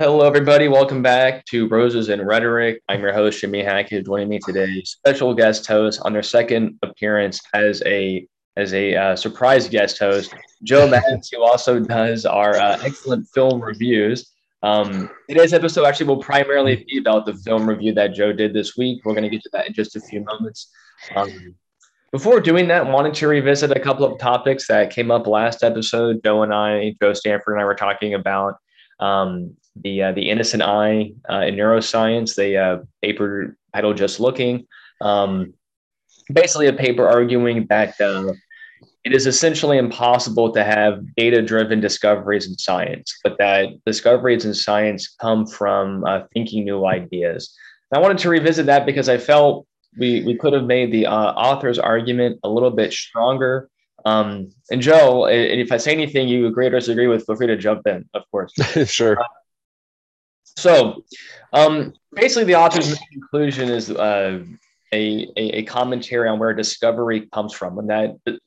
Hello, everybody. Welcome back to Roses and Rhetoric. I'm your host, Jimmy Hackett. Joining me today, special guest host on their second appearance as a as a uh, surprise guest host, Joe Maddox, who also does our uh, excellent film reviews. Um, today's episode actually will primarily be about the film review that Joe did this week. We're going to get to that in just a few moments. Um, before doing that, wanted to revisit a couple of topics that came up last episode. Joe and I, Joe Stanford and I were talking about um, the uh, the innocent eye uh, in neuroscience. The uh, paper titled "Just Looking," um, basically a paper arguing that uh, it is essentially impossible to have data-driven discoveries in science, but that discoveries in science come from uh, thinking new ideas. And I wanted to revisit that because I felt we we could have made the uh, author's argument a little bit stronger. Um, and Joe, if I say anything you agree or disagree with, feel free to jump in, of course. sure. Uh, so, um, basically, the author's conclusion is uh, a, a, a commentary on where discovery comes from, and that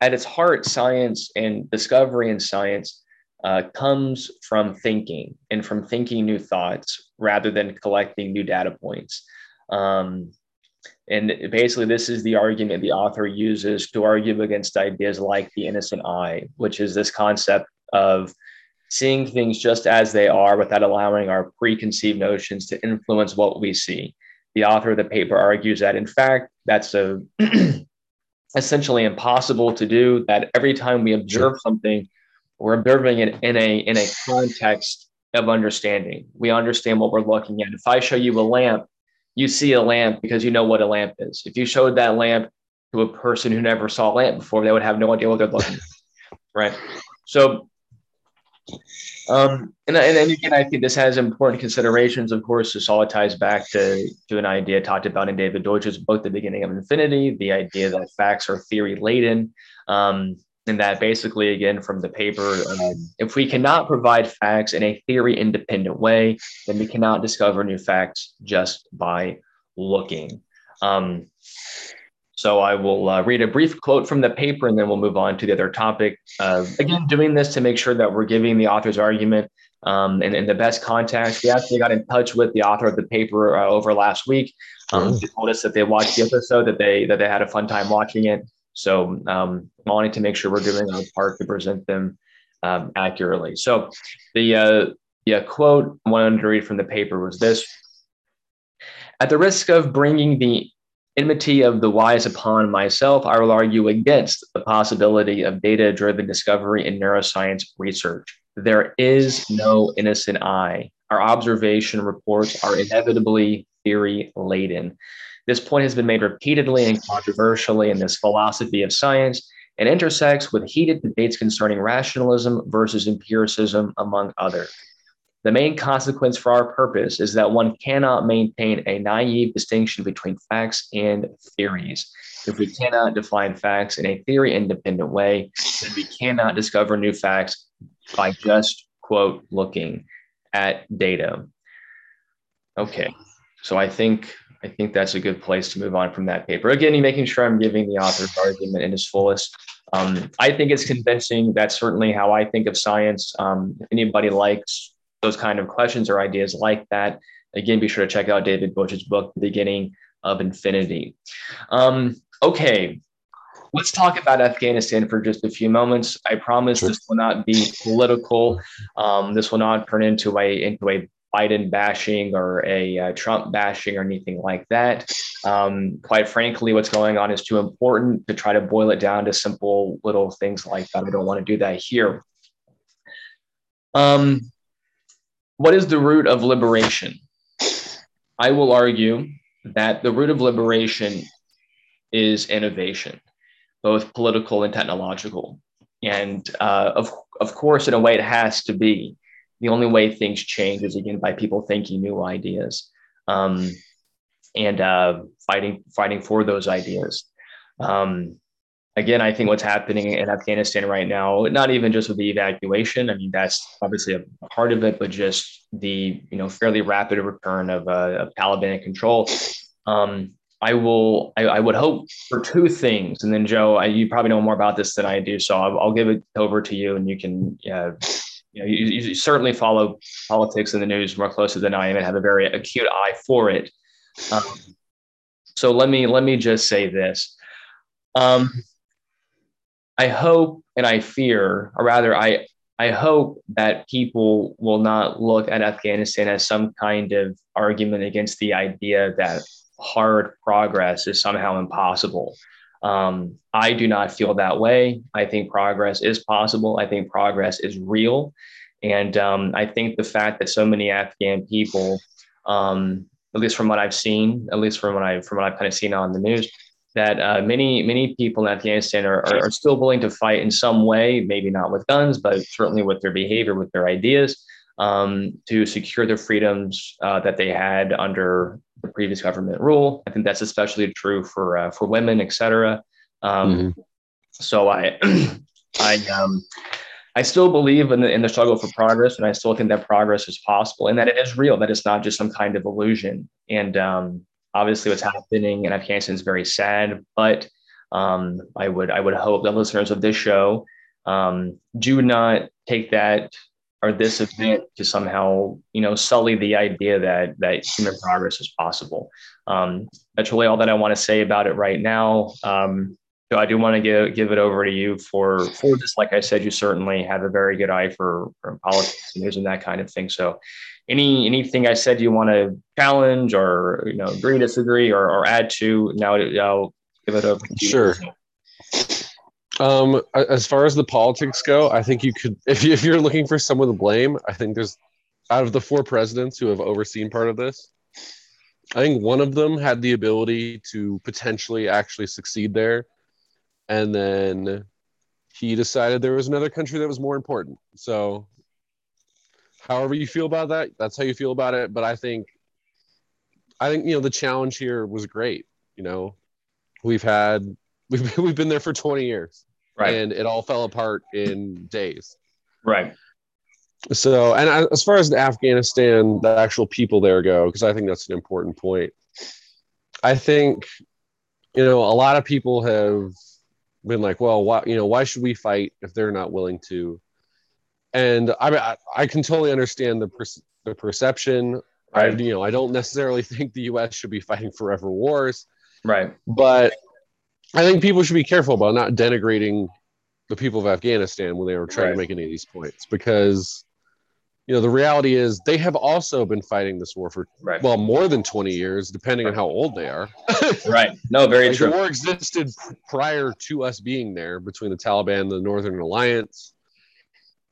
at its heart, science and discovery in science uh, comes from thinking and from thinking new thoughts rather than collecting new data points. Um, and basically, this is the argument the author uses to argue against ideas like the innocent eye, which is this concept of seeing things just as they are without allowing our preconceived notions to influence what we see. The author of the paper argues that, in fact, that's a essentially impossible to do. That every time we observe something, we're observing it in a in a context of understanding. We understand what we're looking at. If I show you a lamp, you see a lamp because you know what a lamp is. If you showed that lamp to a person who never saw a lamp before, they would have no idea what they're looking at. Right. So, um, and, and, again, I think this has important considerations. Of course, this all ties back to, to an idea talked about in David Deutsch's book, The Beginning of Infinity, the idea that facts are theory laden. Um, and that basically, again, from the paper, um, if we cannot provide facts in a theory independent way, then we cannot discover new facts just by looking. Um, so I will uh, read a brief quote from the paper and then we'll move on to the other topic. Uh, again, doing this to make sure that we're giving the author's argument um, and in the best context. We actually got in touch with the author of the paper uh, over last week. Um, They told us that they watched the episode, that they that they had a fun time watching it. So um, wanting to make sure we're doing our part to present them um, accurately. So the uh, the uh, quote I wanted to read from the paper was this: At the risk of bringing the enmity of the wise upon myself, I will argue against the possibility of data driven discovery in neuroscience research. There is no innocent eye. Our observation reports are inevitably theory laden. This point has been made repeatedly and controversially in this philosophy of science and intersects with heated debates concerning rationalism versus empiricism, among others. The main consequence for our purpose is that one cannot maintain a naive distinction between facts and theories. If we cannot define facts in a theory independent way, then we cannot discover new facts by just, quote, looking at data. Okay, so I think I think that's a good place to move on from that paper. Again, making sure I'm giving the author's argument in its fullest. Um, I think it's convincing. That's certainly how I think of science. Um, if anybody likes those kind of questions or ideas like that, again, be sure to check out David Deutsch's book, The Beginning of Infinity. Um, okay, let's talk about Afghanistan for just a few moments. I promise sure. this will not be political. Um, this will not turn into a into a Biden bashing or a uh, Trump bashing or anything like that. Um, quite frankly, what's going on is too important to try to boil it down to simple little things like that. I don't want to do that here. Um, what is the root of liberation? I will argue that the root of liberation is innovation, both political and technological. And uh, of, of course, in a way, it has to be the only way things change is again by people thinking new ideas um, and uh, fighting fighting for those ideas. Um, again, I think what's happening in Afghanistan right now, not even just with the evacuation. I mean, that's obviously a part of it, but just the you know fairly rapid return of, uh, of Taliban control. Um, I will. I, I, would hope for two things, and then Joe, I, you probably know more about this than I do, so I'll, I'll give it over to you, and you can uh, you know, you, you, certainly follow politics in the news more closely than I am and have a very acute eye for it. Um, so let me let me just say this. Um, I hope and I fear, or rather, I I hope that people will not look at Afghanistan as some kind of argument against the idea that hard progress is somehow impossible. Um, I do not feel that way. I think progress is possible. I think progress is real. And um, I think the fact that so many Afghan people, um, at least from what I've seen, at least from what I from what I've kind of seen on the news, that uh, many many people in Afghanistan are, are, are still willing to fight in some way, maybe not with guns, but certainly with their behavior, with their ideas, um, to secure the freedoms uh, that they had under the previous government rule. I think that's especially true for uh, for women, etc. Um, mm-hmm. So I I um, I still believe in the, in the struggle for progress, and I still think that progress is possible, and that it is real. That it's not just some kind of illusion. And um, obviously, what's happening in Afghanistan is very sad. But um, I would I would hope that listeners of this show um, do not take that or this event to somehow you know sully the idea that that human progress is possible. Um, that's really all that I want to say about it right now. Um, so I do want to give give it over to you for for this. Like I said, you certainly have a very good eye for, for politics and news and that kind of thing. So any anything I said you want to challenge or you know agree, disagree, or, or add to, now I'll give it over to. Sure. Um, as far as the politics go, I think you could, if, you, if you're looking for someone to blame, I think there's out of the four presidents who have overseen part of this, I think one of them had the ability to potentially actually succeed there and then he decided there was another country that was more important. So, however you feel about that, that's how you feel about it. But I think, I think you know the challenge here was great. You know, we've had we've we've been there for 20 years, right? And it all fell apart in days, right? So, and as far as the Afghanistan, the actual people there go, because I think that's an important point. I think, you know, a lot of people have been like, well, why you know why should we fight if they're not willing to? And I I, I can totally understand the per, the perception. Right. I you know I don't necessarily think the U.S. should be fighting forever wars. Right. But I think people should be careful about not denigrating the people of Afghanistan when they were trying right. to make any of these points because you know the reality is they have also been fighting this war for right. well more than 20 years depending right. on how old they are right no very like true the war existed prior to us being there between the taliban the northern alliance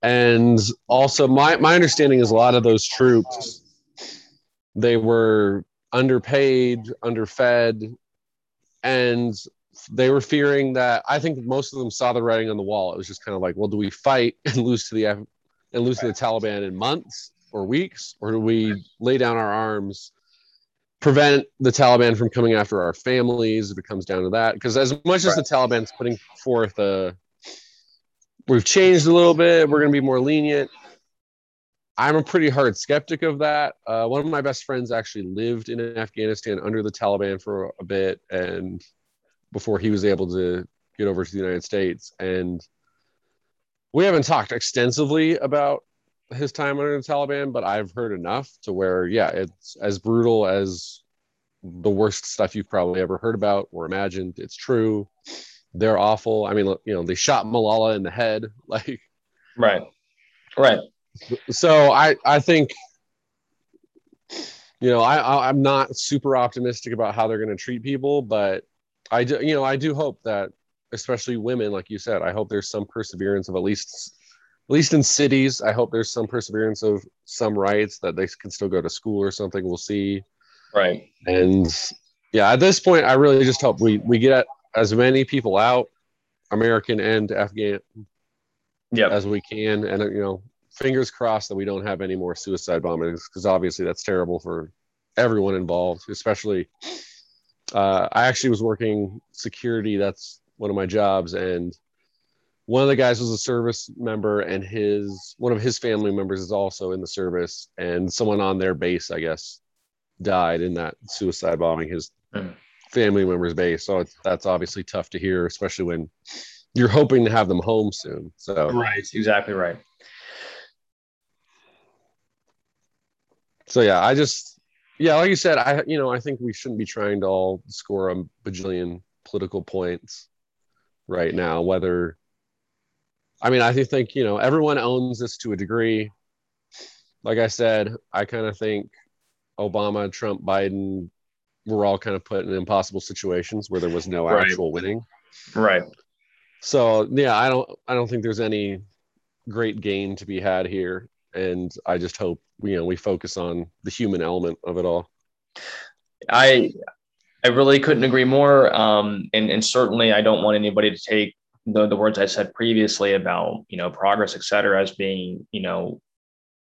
and also my, my understanding is a lot of those troops they were underpaid underfed and they were fearing that i think most of them saw the writing on the wall. It was just kind of like well do we fight and lose to the and lose to the Taliban in months or weeks, or do we lay down our arms, prevent the Taliban from coming after our families if it comes down to that? Because as much as the Taliban's putting forth a, we've changed a little bit, we're going to be more lenient. I'm a pretty hard skeptic of that. Uh, one of my best friends actually lived in Afghanistan under the Taliban for a bit, and before he was able to get over to the United States, and we haven't talked extensively about his time under the Taliban, but I've heard enough to where, yeah, it's as brutal as the worst stuff you've probably ever heard about or imagined. It's true. They're awful. I mean, you know, they shot Malala in the head. Like, right, right. So I, I think, you know, I, I'm not super optimistic about how they're going to treat people, but I do, you know, I do hope that especially women, like you said, I hope there's some perseverance of at least at least in cities. I hope there's some perseverance of some rights that they can still go to school or something. We'll see. Right. And yeah, at this point, I really just hope we we get as many people out, American and Afghan, yep. as we can, and you know, fingers crossed that we don't have any more suicide bombings because obviously that's terrible for everyone involved, especially. Uh, I actually was working security. That's one of my jobs and one of the guys was a service member and his one of his family members is also in the service and someone on their base i guess died in that suicide bombing his mm. Family member's base so that's obviously tough to hear especially when you're hoping to have them home soon so right exactly right So yeah, I just yeah, like you said, I you know I think we shouldn't be trying to all score a bajillion political points right now. Whether I mean, I think you know everyone owns this to a degree. Like I said, I kind of think Obama, Trump, Biden were all kind of put in impossible situations where there was no right. actual winning. Right. So yeah, I don't I don't think there's any great gain to be had here, and I just hope you know we focus on the human element of it all. I I really couldn't agree more, um, and and certainly I don't want anybody to take the, the words I said previously about you know progress, et cetera, as being you know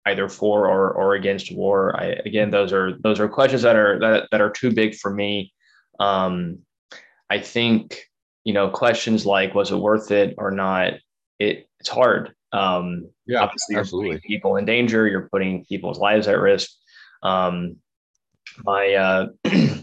either for or or against war. I, again, those are those are questions that are that, that are too big for me. Um, I think you know questions like was it worth it or not it it's hard um yeah obviously you're absolutely. putting people in danger you're putting people's lives at risk um my uh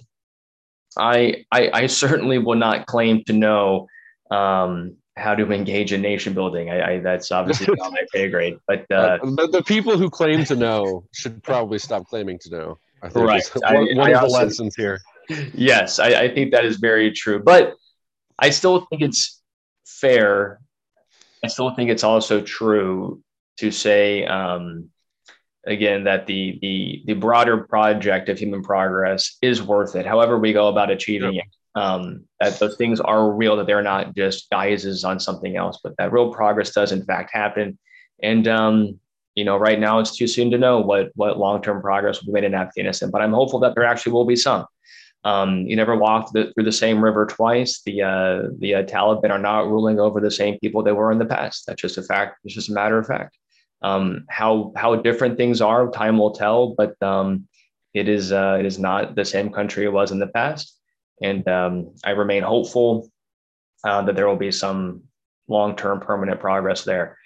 I, I i certainly will not claim to know um how to engage in nation building. I, I that's obviously not my pay grade, but uh, uh, the people who claim to know should probably stop claiming to know. I think right. one, one I, of the lessons here. Yes, I, I, think that is very true. But I still think it's fair. I still think it's also true to say um, again that the the the broader project of human progress is worth it. However, we go about achieving yep. it, um, that those things are real. That they're not just guises on something else, but that real progress does in fact happen. And um, you know, right now it's too soon to know what what long term progress will be made in Afghanistan. But I'm hopeful that there actually will be some. Um, you never walk the, through the same river twice. The uh, the uh, Taliban are not ruling over the same people they were in the past. That's just a fact. It's just a matter of fact. Um, how how different things are, time will tell. But um, it is uh, it is not the same country it was in the past, and um, I remain hopeful uh, that there will be some long term permanent progress there.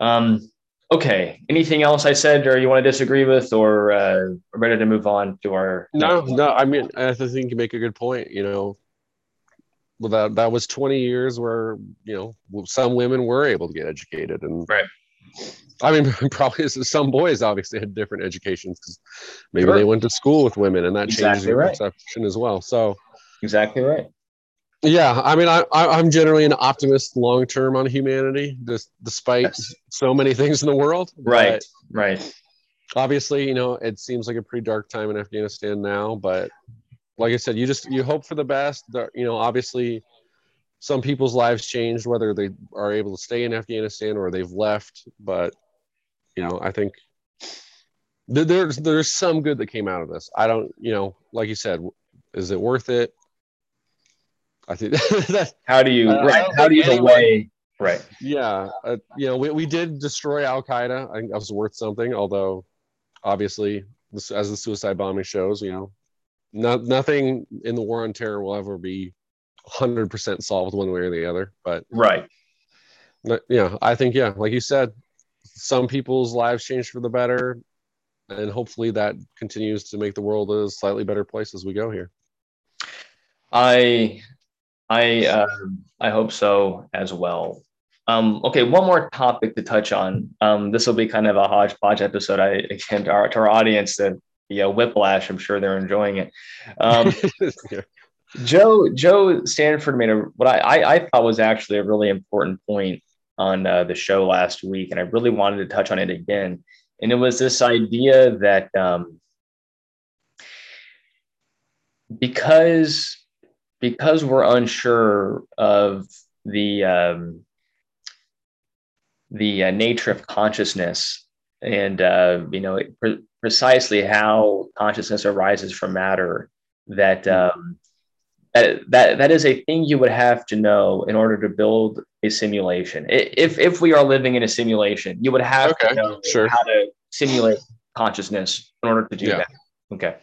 Um, Okay. Anything else I said, or you want to disagree with, or uh, ready to move on to our? No, no. I mean, I think you make a good point. You know, well, that that was 20 years where you know some women were able to get educated, and right. I mean, probably some boys obviously had different educations because maybe sure. they went to school with women, and that exactly changes your right. perception as well. So, exactly right. Yeah, I mean, I, I am generally an optimist long term on humanity, just despite yes. so many things in the world. Right, right. Obviously, you know, it seems like a pretty dark time in Afghanistan now, but like I said, you just you hope for the best. You know, obviously, some people's lives changed, whether they are able to stay in Afghanistan or they've left. But you know, I think there's there's some good that came out of this. I don't, you know, like you said, is it worth it? I think how do you uh, right, how do you weigh right? Yeah, uh, you know, we, we did destroy Al Qaeda. I think that was worth something. Although, obviously, this, as the suicide bombing shows, you know, not, nothing in the war on terror will ever be 100% solved one way or the other. But right, yeah, I think yeah, like you said, some people's lives change for the better, and hopefully that continues to make the world a slightly better place as we go here. I I uh, I hope so as well. Um, okay, one more topic to touch on. Um, this will be kind of a hodgepodge episode. I again to our, to our audience that the uh, whiplash. I'm sure they're enjoying it. Um, yeah. Joe Joe Stanford made a what I, I, I thought was actually a really important point on uh, the show last week, and I really wanted to touch on it again. And it was this idea that um, because because we're unsure of the um, the uh, nature of consciousness and uh, you know pre- precisely how consciousness arises from matter that mm-hmm. um, that, that that is a thing you would have to know in order to build a simulation if if we are living in a simulation you would have okay, to know sure. how to simulate consciousness in order to do yeah. that okay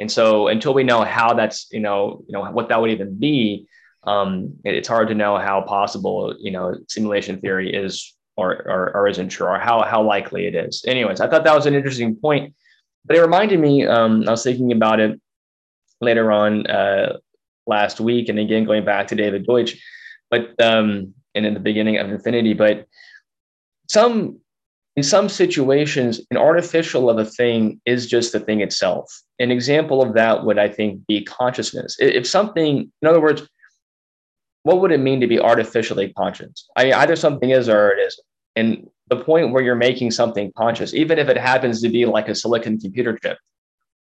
and so until we know how that's, you know, you know, what that would even be, um, it, it's hard to know how possible, you know, simulation theory is or, or, or isn't true or how, how likely it is. Anyways, I thought that was an interesting point, but it reminded me, um, I was thinking about it later on uh, last week. And again, going back to David Deutsch, but, um, and in the beginning of infinity, but some in some situations, an artificial of a thing is just the thing itself. An example of that would, I think, be consciousness. If something, in other words, what would it mean to be artificially conscious? I mean, either something is or it isn't. And the point where you're making something conscious, even if it happens to be like a silicon computer chip,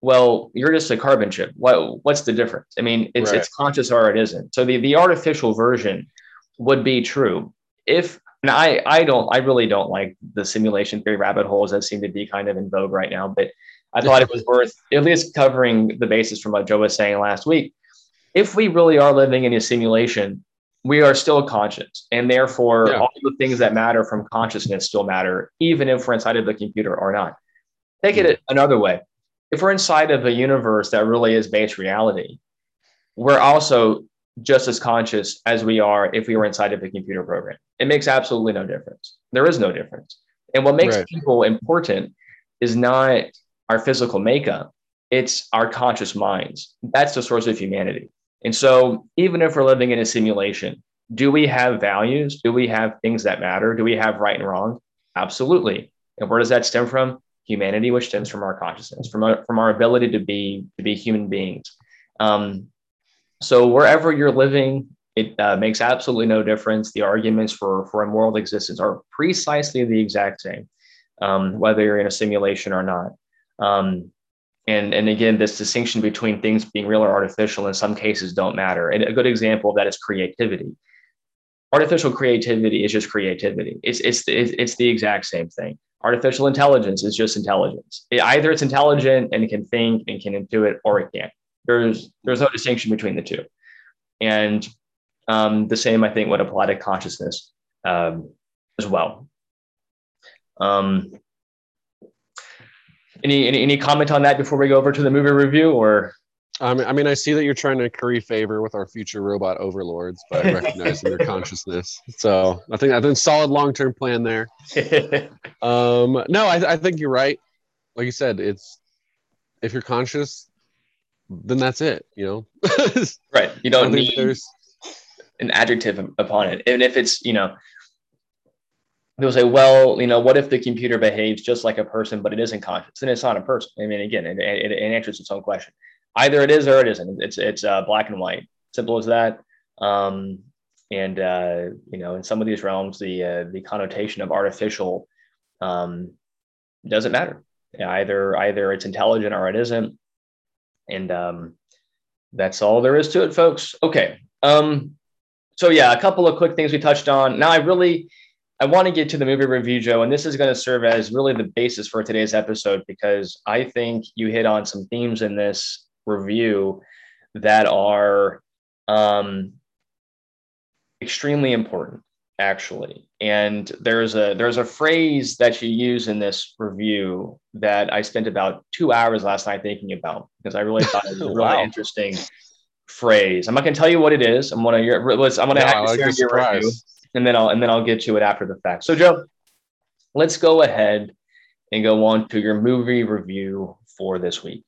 well, you're just a carbon chip. What what's the difference? I mean, it's right. it's conscious or it isn't. So the, the artificial version would be true. If and I I don't I really don't like the simulation theory rabbit holes that seem to be kind of in vogue right now, but I thought it was worth at least covering the basis from what Joe was saying last week. If we really are living in a simulation, we are still conscious, and therefore yeah. all the things that matter from consciousness still matter, even if we're inside of the computer or not. Take it mm-hmm. another way if we're inside of a universe that really is base reality, we're also just as conscious as we are if we were inside of a computer program. It makes absolutely no difference. There is no difference. And what makes right. people important is not our physical makeup, it's our conscious minds. That's the source of humanity. And so, even if we're living in a simulation, do we have values? Do we have things that matter? Do we have right and wrong? Absolutely. And where does that stem from? humanity, which stems from our consciousness, from our, from our ability to be to be human beings. Um, so wherever you're living, it uh, makes absolutely no difference. The arguments for for a moral existence are precisely the exact same, um, whether you're in a simulation or not. Um, and and again, this distinction between things being real or artificial in some cases don't matter. And a good example of that is creativity. Artificial creativity is just creativity. It's it's it's the exact same thing artificial intelligence is just intelligence. It, either it's intelligent and can think and can intuit, or it can't. There's there's no distinction between the two, and um, the same I think would apply to consciousness um, as well. Um, any, any any comment on that before we go over to the movie review, or I mean, I mean, I see that you're trying to curry favor with our future robot overlords by recognizing their consciousness. So I think I think solid long term plan there. um, no, I, I think you're right. Like you said, it's if you're conscious, then that's it. You know, right? You don't need there's an adjective upon it, and if it's you know, people say, well, you know, what if the computer behaves just like a person, but it isn't conscious? Then it's not a person. I mean, again, it, it, it answers its own question either it is or it isn't. It's it's uh, black and white, simple as that. Um, and uh, you know, in some of these realms, the uh, the connotation of artificial um, doesn't matter. Either either it's intelligent or it isn't, and um, that's all there is to it, folks. Okay. Um, so yeah, a couple of quick things we touched on. Now I really I want to get to the movie review, Joe, and this is going to serve as really the basis for today's episode because I think you hit on some themes in this review that are um, extremely important actually. And there's a there's a phrase that you use in this review that i spent about two hours last night thinking about because i really thought it was a really wow. interesting phrase. I'm not going to tell you what it is. I'm going to i'm going to no, like your review and then i'll and then i'll get to it after the fact. So joe let's go ahead and go on to your movie review for this week.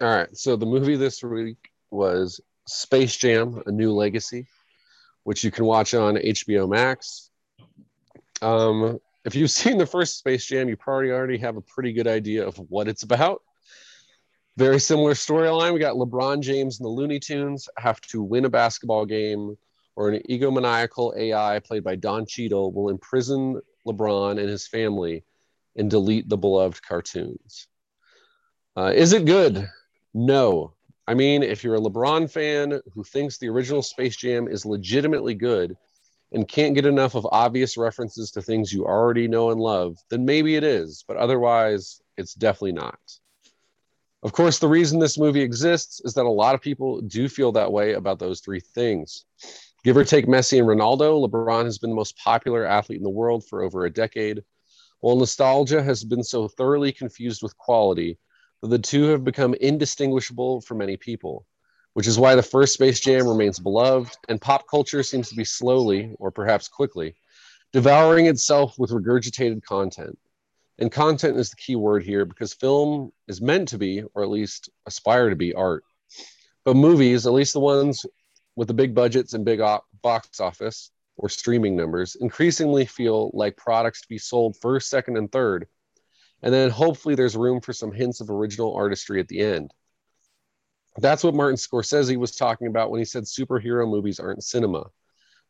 All right. So the movie this week was Space Jam: A New Legacy, which you can watch on HBO Max. Um, if you've seen the first Space Jam, you probably already have a pretty good idea of what it's about. Very similar storyline. We got LeBron James and the Looney Tunes have to win a basketball game, or an egomaniacal AI played by Don Cheadle will imprison LeBron and his family and delete the beloved cartoons. Uh, is it good? No. I mean, if you're a LeBron fan who thinks the original Space Jam is legitimately good and can't get enough of obvious references to things you already know and love, then maybe it is, but otherwise, it's definitely not. Of course, the reason this movie exists is that a lot of people do feel that way about those three things. Give or take Messi and Ronaldo, LeBron has been the most popular athlete in the world for over a decade. While nostalgia has been so thoroughly confused with quality, the two have become indistinguishable for many people, which is why the first Space Jam remains beloved, and pop culture seems to be slowly, or perhaps quickly, devouring itself with regurgitated content. And content is the key word here because film is meant to be, or at least aspire to be, art. But movies, at least the ones with the big budgets and big op- box office, or streaming numbers increasingly feel like products to be sold first, second, and third. And then hopefully there's room for some hints of original artistry at the end. That's what Martin Scorsese was talking about when he said superhero movies aren't cinema.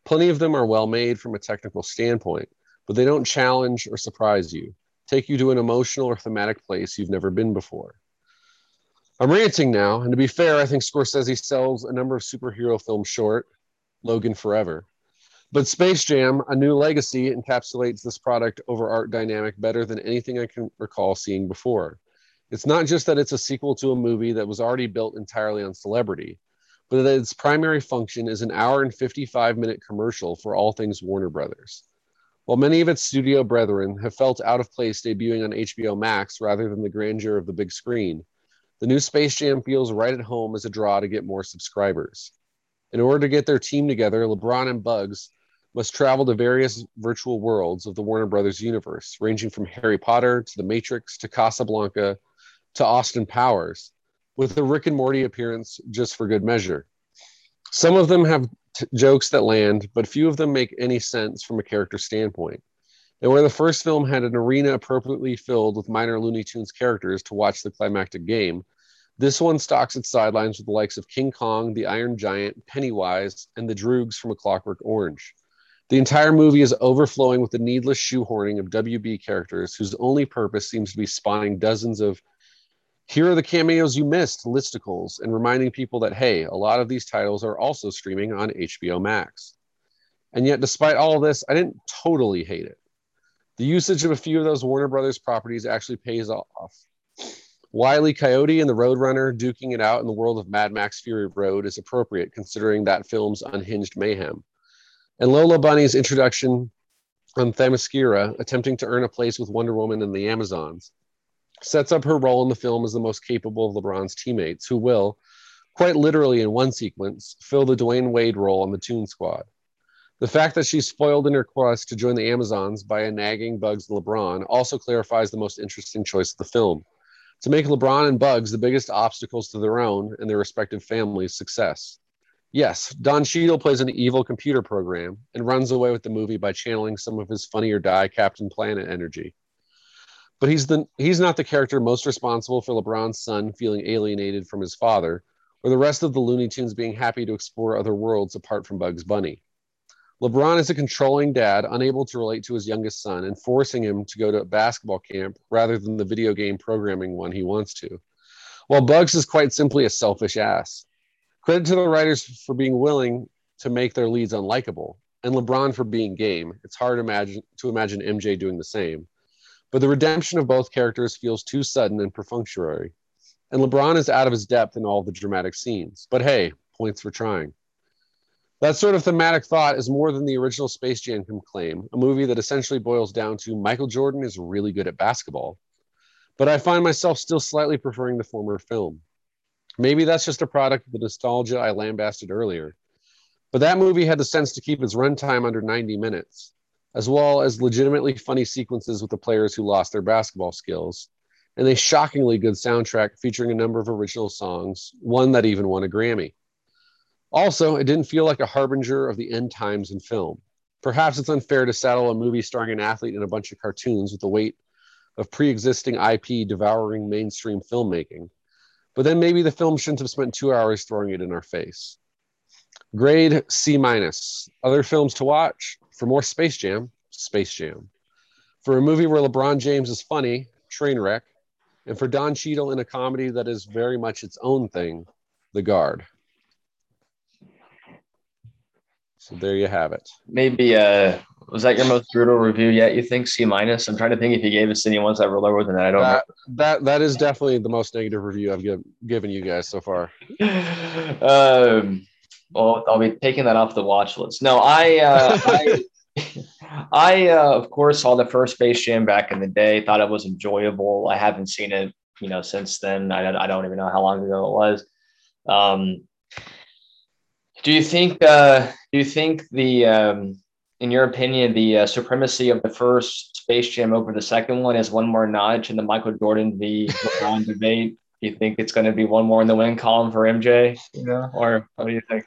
Plenty of them are well made from a technical standpoint, but they don't challenge or surprise you, take you to an emotional or thematic place you've never been before. I'm ranting now, and to be fair, I think Scorsese sells a number of superhero films short, Logan Forever. But Space Jam, A New Legacy, encapsulates this product over art dynamic better than anything I can recall seeing before. It's not just that it's a sequel to a movie that was already built entirely on celebrity, but that its primary function is an hour and 55 minute commercial for all things Warner Brothers. While many of its studio brethren have felt out of place debuting on HBO Max rather than the grandeur of the big screen, the new Space Jam feels right at home as a draw to get more subscribers. In order to get their team together, LeBron and Bugs must travel to various virtual worlds of the Warner Brothers universe, ranging from Harry Potter to The Matrix to Casablanca to Austin Powers, with a Rick and Morty appearance just for good measure. Some of them have t- jokes that land, but few of them make any sense from a character standpoint. And where the first film had an arena appropriately filled with minor Looney Tunes characters to watch the climactic game, this one stocks its sidelines with the likes of King Kong, the Iron Giant, Pennywise, and the Droogs from A Clockwork Orange. The entire movie is overflowing with the needless shoehorning of WB characters whose only purpose seems to be spawning dozens of here are the cameos you missed listicles and reminding people that, hey, a lot of these titles are also streaming on HBO Max. And yet, despite all this, I didn't totally hate it. The usage of a few of those Warner Brothers properties actually pays off. Wiley. Coyote and the Roadrunner duking it out in the world of Mad Max Fury Road is appropriate considering that film's unhinged mayhem. And Lola Bunny's introduction on Themyscira, attempting to earn a place with Wonder Woman and the Amazons, sets up her role in the film as the most capable of LeBron's teammates, who will, quite literally in one sequence, fill the Dwyane Wade role on the Toon Squad. The fact that she's spoiled in her quest to join the Amazons by a nagging Bugs LeBron also clarifies the most interesting choice of the film to make LeBron and Bugs the biggest obstacles to their own and their respective families' success. Yes, Don Cheadle plays an evil computer program and runs away with the movie by channeling some of his funny or die Captain Planet energy. But he's the he's not the character most responsible for LeBron's son feeling alienated from his father, or the rest of the Looney Tunes being happy to explore other worlds apart from Bugs Bunny. LeBron is a controlling dad, unable to relate to his youngest son and forcing him to go to a basketball camp rather than the video game programming one he wants to. While Bugs is quite simply a selfish ass. Credit to the writers for being willing to make their leads unlikable, and LeBron for being game. It's hard to imagine to imagine MJ doing the same. But the redemption of both characters feels too sudden and perfunctory. And LeBron is out of his depth in all the dramatic scenes. But hey, points for trying. That sort of thematic thought is more than the original Space Jam can claim, a movie that essentially boils down to Michael Jordan is really good at basketball. But I find myself still slightly preferring the former film. Maybe that's just a product of the nostalgia I lambasted earlier. But that movie had the sense to keep its runtime under 90 minutes as well as legitimately funny sequences with the players who lost their basketball skills, and a shockingly good soundtrack featuring a number of original songs, one that even won a Grammy. Also, it didn't feel like a harbinger of the end times in film. Perhaps it's unfair to saddle a movie starring an athlete and a bunch of cartoons with the weight of pre existing IP devouring mainstream filmmaking. But then maybe the film shouldn't have spent two hours throwing it in our face. Grade C minus. Other films to watch? For more Space Jam, Space Jam. For a movie where LeBron James is funny, Trainwreck. And for Don Cheadle in a comedy that is very much its own thing, The Guard. So there you have it. Maybe uh was that your most brutal review yet? You think C minus? I'm trying to think if you gave us any ones that were lower than that. I don't that, know. That that is definitely the most negative review I've give, given you guys so far. um well, I'll be taking that off the watch list. No, I, uh, I, I uh, of course saw the first Space Jam back in the day. Thought it was enjoyable. I haven't seen it, you know, since then. I, I don't even know how long ago it was. Um, do you think? Uh, do you think the, um, in your opinion, the uh, supremacy of the first Space Jam over the second one is one more notch in the Michael Jordan v. LeBron debate? Do you think it's going to be one more in the win column for MJ? You know, or what do you think?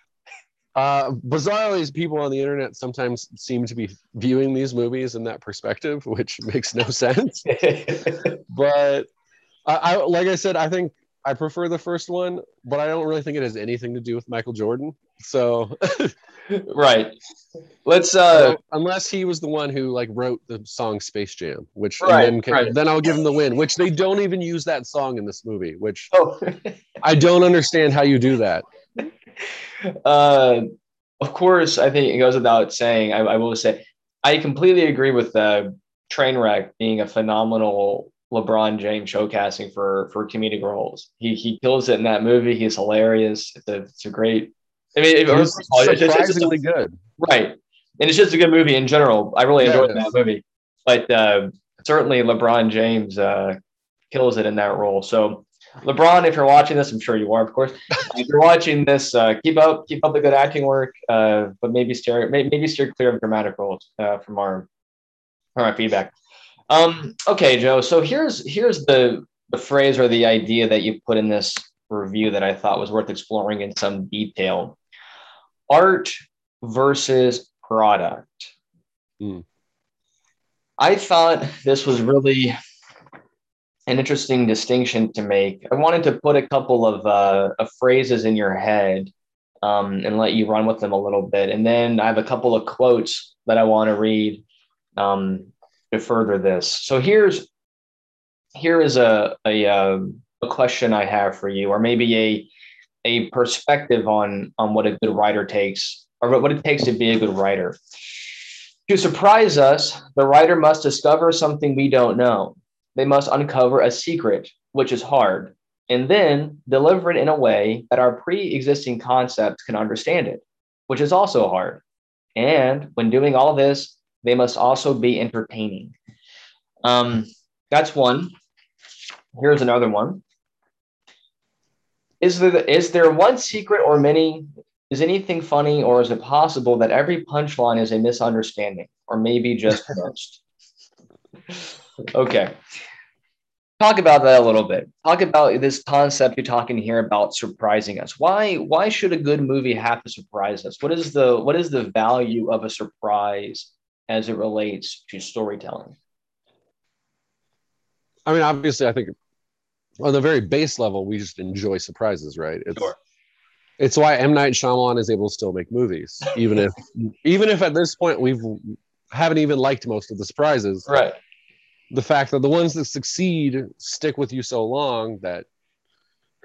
Uh, bizarrely, people on the internet sometimes seem to be viewing these movies in that perspective, which makes no sense. but I, I, like I said, I think I prefer the first one, but I don't really think it has anything to do with Michael Jordan. So, right. Let's uh, unless he was the one who like wrote the song Space Jam, which right, then, right. then I'll give him the win. Which they don't even use that song in this movie, which oh. I don't understand how you do that. Uh, of course, I think it goes without saying. I, I will say, I completely agree with the Trainwreck being a phenomenal LeBron James showcasing for for comedic roles. He he kills it in that movie. He's hilarious. It's a it's a great. I mean, it, it's surprisingly it's a, good. Right, and it's just a good movie in general. I really yeah, enjoyed that movie. But uh, certainly, LeBron James uh, kills it in that role. So LeBron, if you're watching this, I'm sure you are, of course. if you're watching this, uh, keep up, keep up the good acting work, uh, but maybe steer, maybe steer clear of dramatic roles uh, from our from our feedback. Um, okay, Joe. So here's here's the the phrase or the idea that you put in this review that I thought was worth exploring in some detail. Art versus product. Mm. I thought this was really an interesting distinction to make. I wanted to put a couple of, uh, of phrases in your head um, and let you run with them a little bit. And then I have a couple of quotes that I want to read um, to further this. So here's here is a, a, um, a question I have for you, or maybe a a perspective on on what a good writer takes, or what it takes to be a good writer. To surprise us, the writer must discover something we don't know they must uncover a secret, which is hard, and then deliver it in a way that our pre existing concepts can understand it, which is also hard. And when doing all this, they must also be entertaining. Um, that's one. Here's another one. Is there, is there one secret or many? Is anything funny, or is it possible that every punchline is a misunderstanding, or maybe just most? okay talk about that a little bit talk about this concept you're talking here about surprising us why why should a good movie have to surprise us what is the what is the value of a surprise as it relates to storytelling i mean obviously i think on the very base level we just enjoy surprises right it's sure. it's why m night Shyamalan is able to still make movies even if even if at this point we've haven't even liked most of the surprises right the fact that the ones that succeed stick with you so long that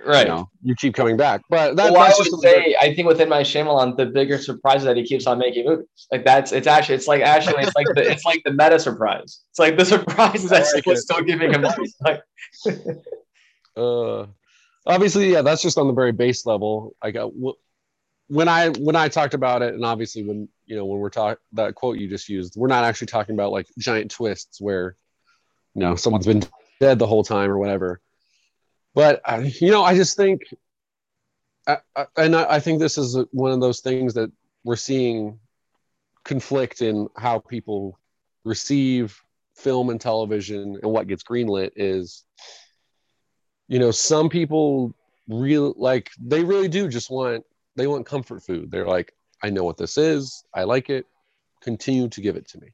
right you, know, you keep coming back. But that, well, I would say I think within my Shyamalan, the bigger surprise is that he keeps on making movies. Like that's it's actually it's like actually it's like the it's like the meta surprise. It's like the surprise is that like still giving him. Like, uh, obviously, yeah, that's just on the very base level. Like uh, when I when I talked about it, and obviously when you know when we're talking that quote you just used, we're not actually talking about like giant twists where you know someone's been dead the whole time or whatever but uh, you know i just think I, I, and I, I think this is one of those things that we're seeing conflict in how people receive film and television and what gets greenlit is you know some people real like they really do just want they want comfort food. They're like i know what this is. I like it. Continue to give it to me.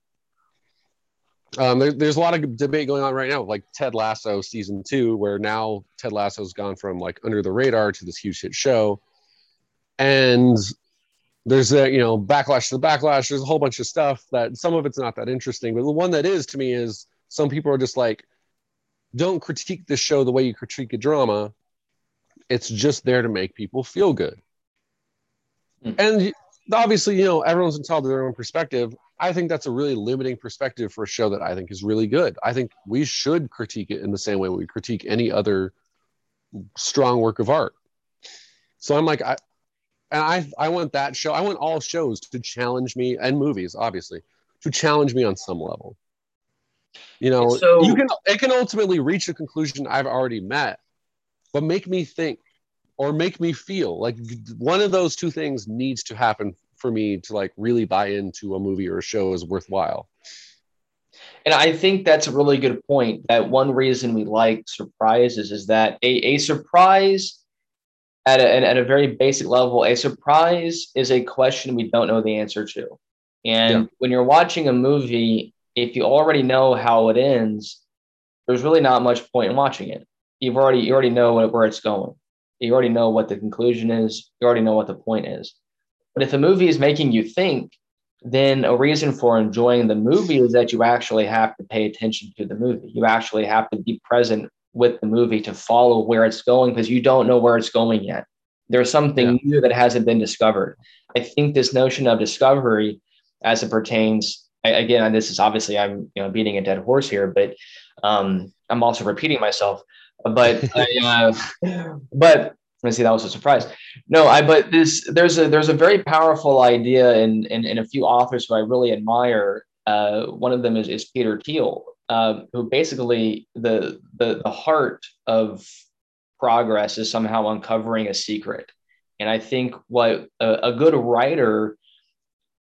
Um, there, there's a lot of debate going on right now, like Ted Lasso season two, where now Ted Lasso's gone from like under the radar to this huge hit show, and there's a you know backlash to the backlash. There's a whole bunch of stuff that some of it's not that interesting, but the one that is to me is some people are just like, don't critique the show the way you critique a drama. It's just there to make people feel good. Mm. And obviously, you know, everyone's entitled to their own perspective. I think that's a really limiting perspective for a show that I think is really good. I think we should critique it in the same way we critique any other strong work of art. So I'm like, I, and I, I want that show. I want all shows to challenge me, and movies, obviously, to challenge me on some level. You know, so, you can it can ultimately reach a conclusion I've already met, but make me think or make me feel like one of those two things needs to happen for me to like really buy into a movie or a show is worthwhile. And I think that's a really good point. That one reason we like surprises is that a, a surprise at a, at a very basic level, a surprise is a question we don't know the answer to. And yeah. when you're watching a movie, if you already know how it ends, there's really not much point in watching it. You've already you already know where it's going. You already know what the conclusion is. You already know what the point is. But if a movie is making you think, then a reason for enjoying the movie is that you actually have to pay attention to the movie. You actually have to be present with the movie to follow where it's going because you don't know where it's going yet. There's something yeah. new that hasn't been discovered. I think this notion of discovery, as it pertains, again, this is obviously I'm you know beating a dead horse here, but um, I'm also repeating myself. But I, uh, but let me see, that was a surprise. No, I but this there's a there's a very powerful idea in in, in a few authors who I really admire. Uh, one of them is, is Peter Thiel, um, who basically the, the the heart of progress is somehow uncovering a secret. And I think what a, a good writer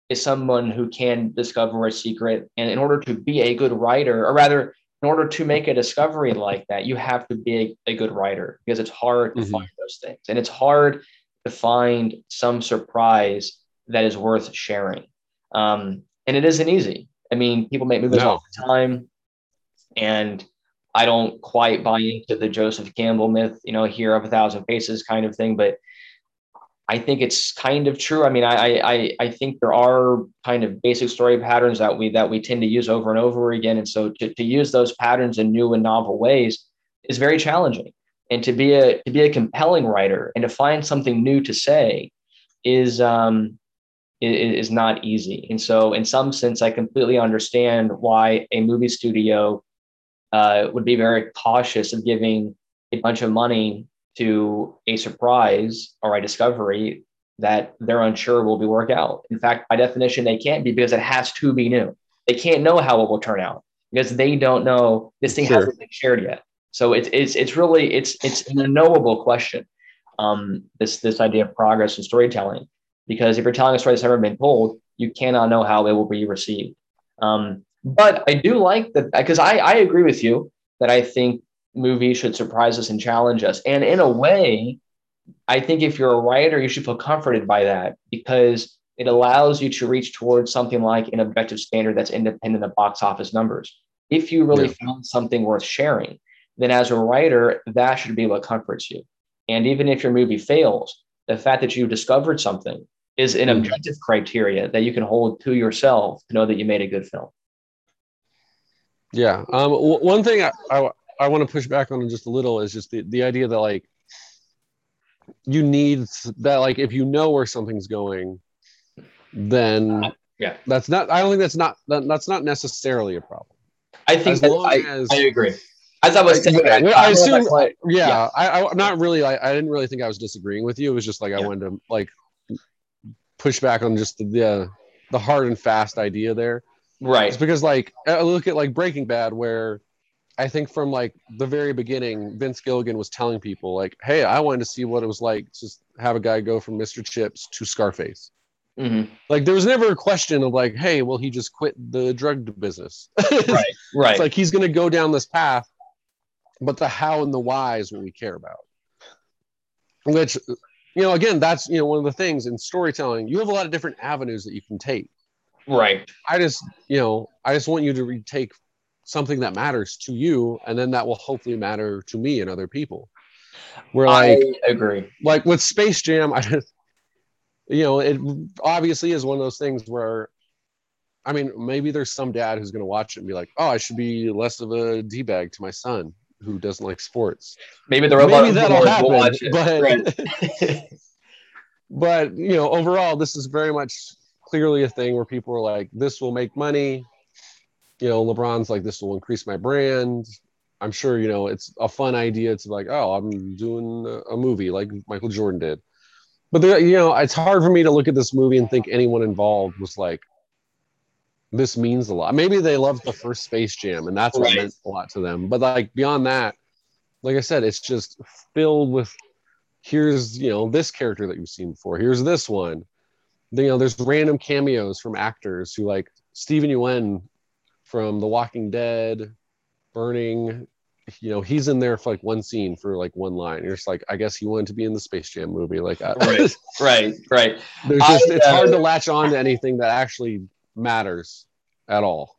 is someone who can discover a secret. And in order to be a good writer, or rather, in order to make a discovery like that, you have to be a, a good writer because it's hard to mm-hmm. find those things. And it's hard to find some surprise that is worth sharing. Um, and it isn't easy. I mean, people make movies no. all the time. And I don't quite buy into the Joseph Campbell myth, you know, hero of a thousand faces kind of thing, but I think it's kind of true. I mean, I, I I think there are kind of basic story patterns that we that we tend to use over and over again, and so to, to use those patterns in new and novel ways is very challenging. And to be a to be a compelling writer and to find something new to say is um, is, is not easy. And so, in some sense, I completely understand why a movie studio uh, would be very cautious of giving a bunch of money to a surprise or a discovery that they're unsure will be work out. In fact, by definition, they can't be because it has to be new. They can't know how it will turn out because they don't know this thing sure. hasn't been shared yet. So it's it's it's really it's it's an unknowable question. Um, this this idea of progress and storytelling, because if you're telling a story that's never been told, you cannot know how it will be received. Um, but I do like that because I, I agree with you that I think movies should surprise us and challenge us. And in a way, I think if you're a writer, you should feel comforted by that because it allows you to reach towards something like an objective standard that's independent of box office numbers. If you really yeah. found something worth sharing, then as a writer, that should be what comforts you. And even if your movie fails, the fact that you discovered something is an mm-hmm. objective criteria that you can hold to yourself to know that you made a good film. Yeah. Um, w- one thing I, I, I want to push back on just a little is just the, the idea that like you need that like if you know where something's going, then uh, yeah, that's not. I don't think that's not that, that's not necessarily a problem. I think that I, as, I agree. As I was saying, I, I, assume, like, yeah, yeah, I, I not really. I, I didn't really think I was disagreeing with you. It was just like I wanted to like push back on just the the, the hard and fast idea there. Right. It's because like I look at like Breaking Bad where I think from like the very beginning, Vince Gilligan was telling people like, "Hey, I wanted to see what it was like to have a guy go from Mr. Chips to Scarface." Mm-hmm. Like there was never a question of like, "Hey, will he just quit the drug business?" right, right. It's like he's going to go down this path, but the how and the why is what we care about. Which, you know, again, that's you know one of the things in storytelling. You have a lot of different avenues that you can take. Right. I just, you know, I just want you to retake something that matters to you and then that will hopefully matter to me and other people. We're like I agree. like with space jam i just you know it obviously is one of those things where i mean maybe there's some dad who's going to watch it and be like oh i should be less of a d-bag to my son who doesn't like sports. Maybe there are maybe that'll happen but right. but you know overall this is very much clearly a thing where people are like this will make money you know, LeBron's like, this will increase my brand. I'm sure, you know, it's a fun idea to like, oh, I'm doing a movie like Michael Jordan did. But, there, you know, it's hard for me to look at this movie and think anyone involved was like, this means a lot. Maybe they loved the first Space Jam and that's what right. meant a lot to them. But like beyond that, like I said, it's just filled with here's, you know, this character that you've seen before. Here's this one. You know, there's random cameos from actors who like Steven Yeun from The Walking Dead, Burning, you know he's in there for like one scene for like one line. You're just like, I guess he wanted to be in the Space Jam movie. Like, uh, right, right, right. There's just I, it's uh, hard to latch on to anything that actually matters at all.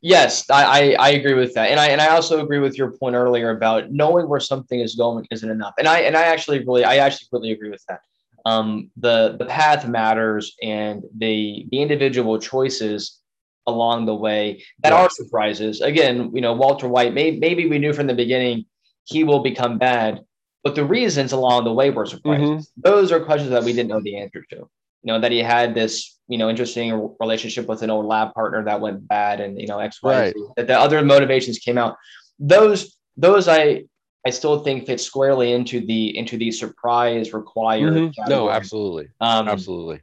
Yes, I, I, I agree with that, and I and I also agree with your point earlier about knowing where something is going isn't enough. And I and I actually really I actually completely agree with that. Um, the the path matters, and the the individual choices along the way that yeah. are surprises. Again, you know, Walter White, may, maybe we knew from the beginning he will become bad, but the reasons along the way were surprises. Mm-hmm. Those are questions that we didn't know the answer to. You know, that he had this, you know, interesting relationship with an old lab partner that went bad and, you know, X, Y, right. that the other motivations came out. Those, those I, I still think fit squarely into the, into the surprise required. Mm-hmm. No, absolutely. Um, absolutely.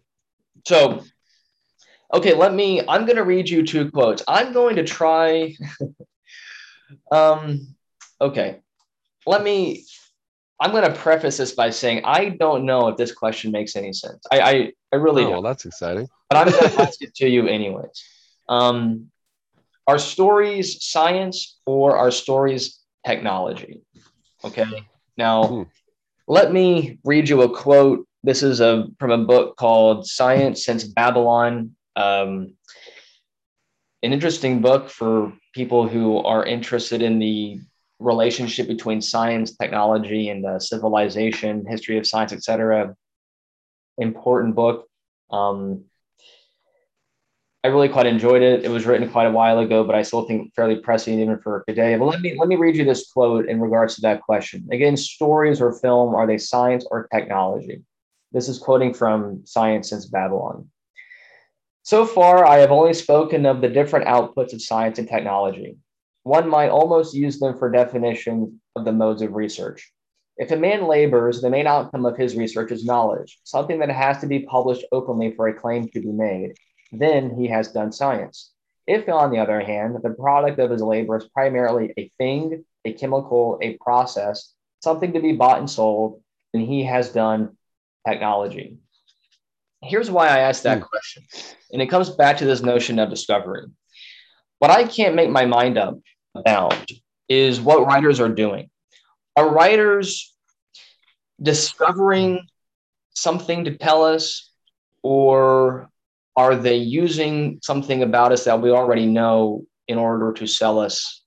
So Okay, let me. I'm going to read you two quotes. I'm going to try. um, okay, let me. I'm going to preface this by saying I don't know if this question makes any sense. I I, I really oh, don't. Well, that's exciting. But I'm going to ask it to you anyways. Um, are stories science or are stories technology? Okay. Now, hmm. let me read you a quote. This is a from a book called Science Since Babylon um, an interesting book for people who are interested in the relationship between science, technology, and uh, civilization, history of science, etc. Important book. Um, I really quite enjoyed it. It was written quite a while ago, but I still think fairly pressing even for today. But let me let me read you this quote in regards to that question. Again, stories or film are they science or technology? This is quoting from Science Since Babylon. So far, I have only spoken of the different outputs of science and technology. One might almost use them for definition of the modes of research. If a man labors, the main outcome of his research is knowledge, something that has to be published openly for a claim to be made, then he has done science. If, on the other hand, the product of his labor is primarily a thing, a chemical, a process, something to be bought and sold, then he has done technology. Here's why I asked that mm. question. And it comes back to this notion of discovery. What I can't make my mind up about is what writers are doing. Are writers discovering something to tell us, or are they using something about us that we already know in order to sell us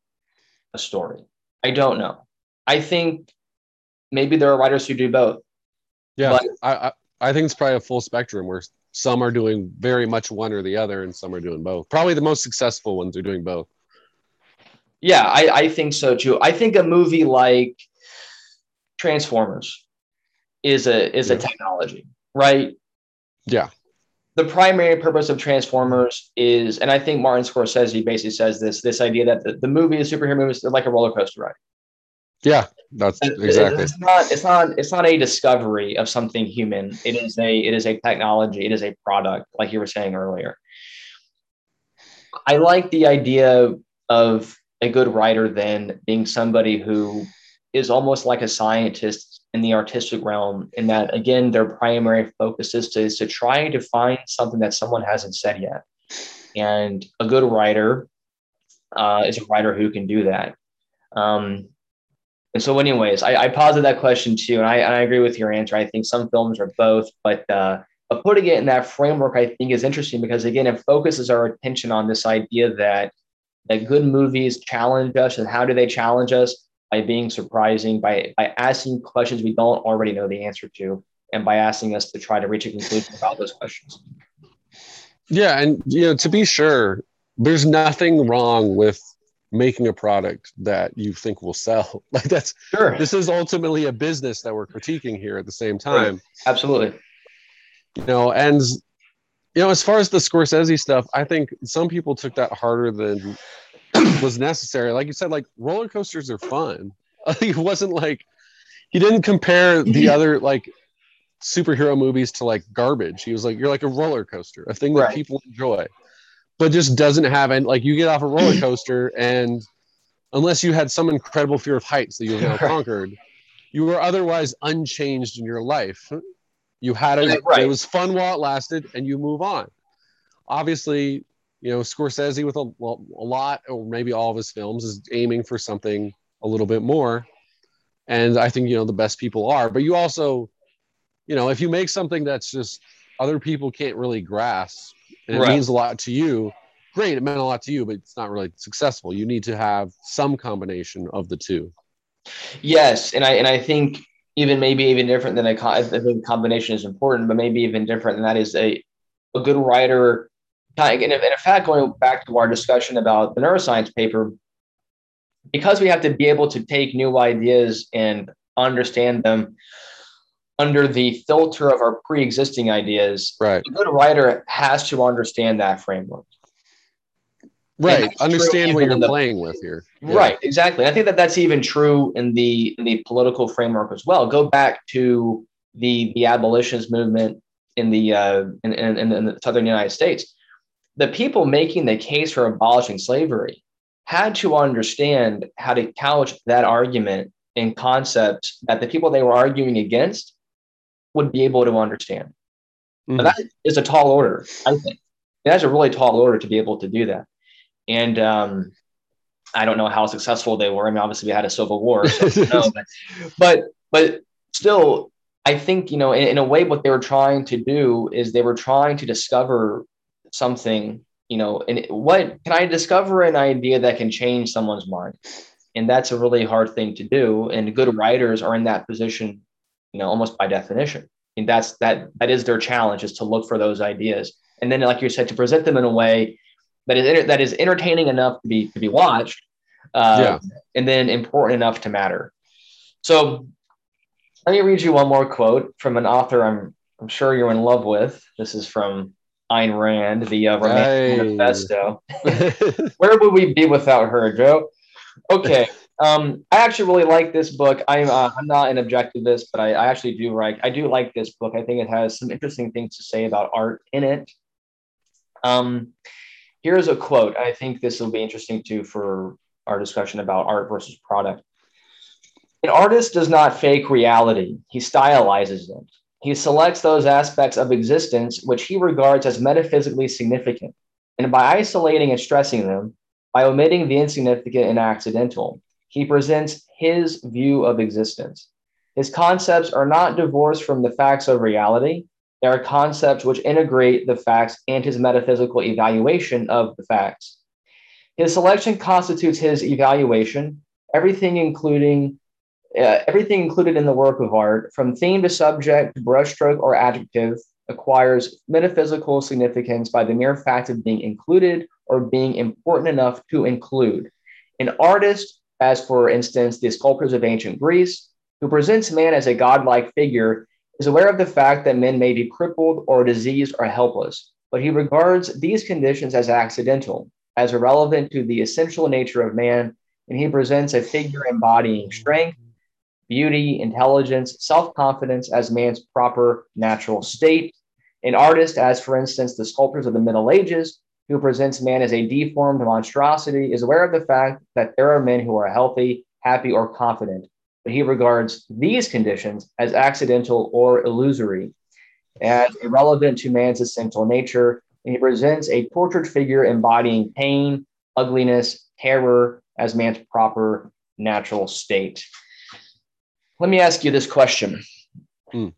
a story? I don't know. I think maybe there are writers who do both. Yeah, but, I, I think it's probably a full spectrum where some are doing very much one or the other, and some are doing both. Probably the most successful ones are doing both. Yeah, I, I think so too. I think a movie like Transformers is a is yeah. a technology, right? Yeah. The primary purpose of Transformers is, and I think Martin Scorsese basically says this: this idea that the, the movie, the superhero movie, is like a roller coaster ride. Yeah, that's exactly. It's not. It's not. It's not a discovery of something human. It is a. It is a technology. It is a product, like you were saying earlier. I like the idea of a good writer then being somebody who is almost like a scientist in the artistic realm. In that, again, their primary focus is to is to try to find something that someone hasn't said yet. And a good writer uh, is a writer who can do that. Um, and so, anyways, I, I posited that question too, and I, and I agree with your answer. I think some films are both, but uh, but putting it in that framework, I think, is interesting because again, it focuses our attention on this idea that that good movies challenge us, and how do they challenge us? By being surprising, by by asking questions we don't already know the answer to, and by asking us to try to reach a conclusion about those questions. Yeah, and you know, to be sure, there's nothing wrong with making a product that you think will sell. Like that's sure. This is ultimately a business that we're critiquing here at the same time. Right. Absolutely. You know, and you know, as far as the Scorsese stuff, I think some people took that harder than was necessary. Like you said, like roller coasters are fun. it wasn't like he didn't compare the mm-hmm. other like superhero movies to like garbage. He was like, you're like a roller coaster, a thing that right. people enjoy but just doesn't have and like you get off a roller coaster and unless you had some incredible fear of heights that you have now conquered, you were otherwise unchanged in your life. You had it, right. it was fun while it lasted, and you move on. Obviously, you know Scorsese with a, a lot or maybe all of his films is aiming for something a little bit more. And I think, you know, the best people are. But you also, you know, if you make something that's just other people can't really grasp and it means a lot to you, great, it meant a lot to you, but it's not really successful. You need to have some combination of the two. Yes, and I and I think even maybe even different than a I think combination is important, but maybe even different than that is a a good writer. And in fact, going back to our discussion about the neuroscience paper, because we have to be able to take new ideas and understand them under the filter of our pre-existing ideas, right. a good writer has to understand that framework. Right. Understand what you're the, playing with here. Yeah. Right. Exactly. I think that that's even true in the in the political framework as well. Go back to the the abolitionist movement in the uh, in, in, in the southern United States. The people making the case for abolishing slavery had to understand how to couch that argument in concepts that the people they were arguing against would be able to understand. Mm-hmm. That is a tall order, I think. That's a really tall order to be able to do that. And um, I don't know how successful they were. I mean, obviously we had a civil war, so but, but, but still, I think you know, in, in, a way, what they were trying to do is they were trying to discover something. You know, and what can I discover an idea that can change someone's mind? And that's a really hard thing to do. And good writers are in that position, you know, almost by definition. And that's that that is their challenge is to look for those ideas. And then, like you said, to present them in a way that is that is entertaining enough to be to be watched, uh, yeah. and then important enough to matter. So, let me read you one more quote from an author I'm I'm sure you're in love with. This is from Ayn Rand, the uh, Romantic hey. Manifesto. Where would we be without her, Joe? Okay. Um, I actually really like this book. I'm uh, I'm not an objectivist, but I, I actually do like I do like this book. I think it has some interesting things to say about art in it. Um, Here's a quote. I think this will be interesting too for our discussion about art versus product. An artist does not fake reality, he stylizes it. He selects those aspects of existence which he regards as metaphysically significant, and by isolating and stressing them, by omitting the insignificant and accidental, he presents his view of existence. His concepts are not divorced from the facts of reality, They are concepts which integrate the facts and his metaphysical evaluation of the facts. His selection constitutes his evaluation, everything including uh, everything included in the work of art, from theme to subject, brushstroke, or adjective, acquires metaphysical significance by the mere fact of being included or being important enough to include. An artist, as for instance the sculptors of ancient Greece, who presents man as a godlike figure, is aware of the fact that men may be crippled or diseased or helpless, but he regards these conditions as accidental, as irrelevant to the essential nature of man, and he presents a figure embodying strength, beauty, intelligence, self confidence as man's proper natural state. An artist, as for instance the sculptors of the Middle Ages, who presents man as a deformed monstrosity, is aware of the fact that there are men who are healthy, happy, or confident, but he regards these conditions as accidental or illusory, as irrelevant to man's essential nature, and he presents a portrait figure embodying pain, ugliness, terror as man's proper natural state. Let me ask you this question. Hmm.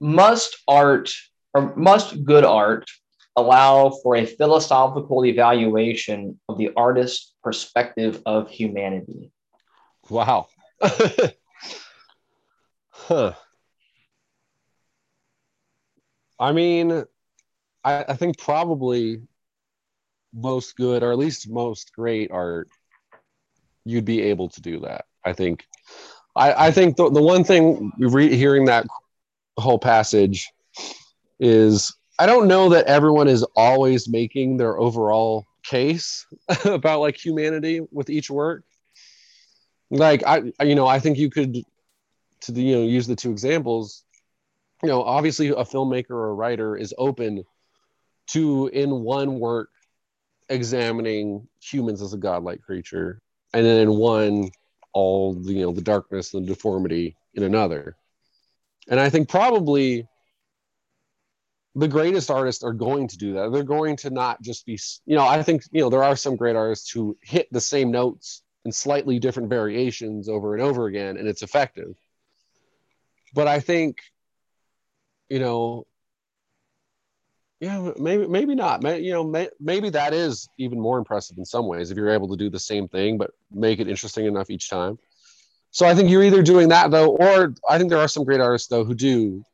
Must art or must good art allow for a philosophical evaluation of the artist's perspective of humanity. Wow. huh. I mean, I, I think probably most good, or at least most great art, you'd be able to do that. I think. I, I think the, the one thing re- hearing that whole passage is I don't know that everyone is always making their overall case about like humanity with each work. Like I, you know, I think you could, to the, you know, use the two examples. You know, obviously, a filmmaker or a writer is open to in one work examining humans as a godlike creature, and then in one all the you know the darkness and the deformity in another. And I think probably the greatest artists are going to do that. They're going to not just be, you know, I think, you know, there are some great artists who hit the same notes in slightly different variations over and over again, and it's effective. But I think, you know, yeah, maybe maybe not. You know, may, maybe that is even more impressive in some ways if you're able to do the same thing but make it interesting enough each time. So I think you're either doing that though, or I think there are some great artists though who do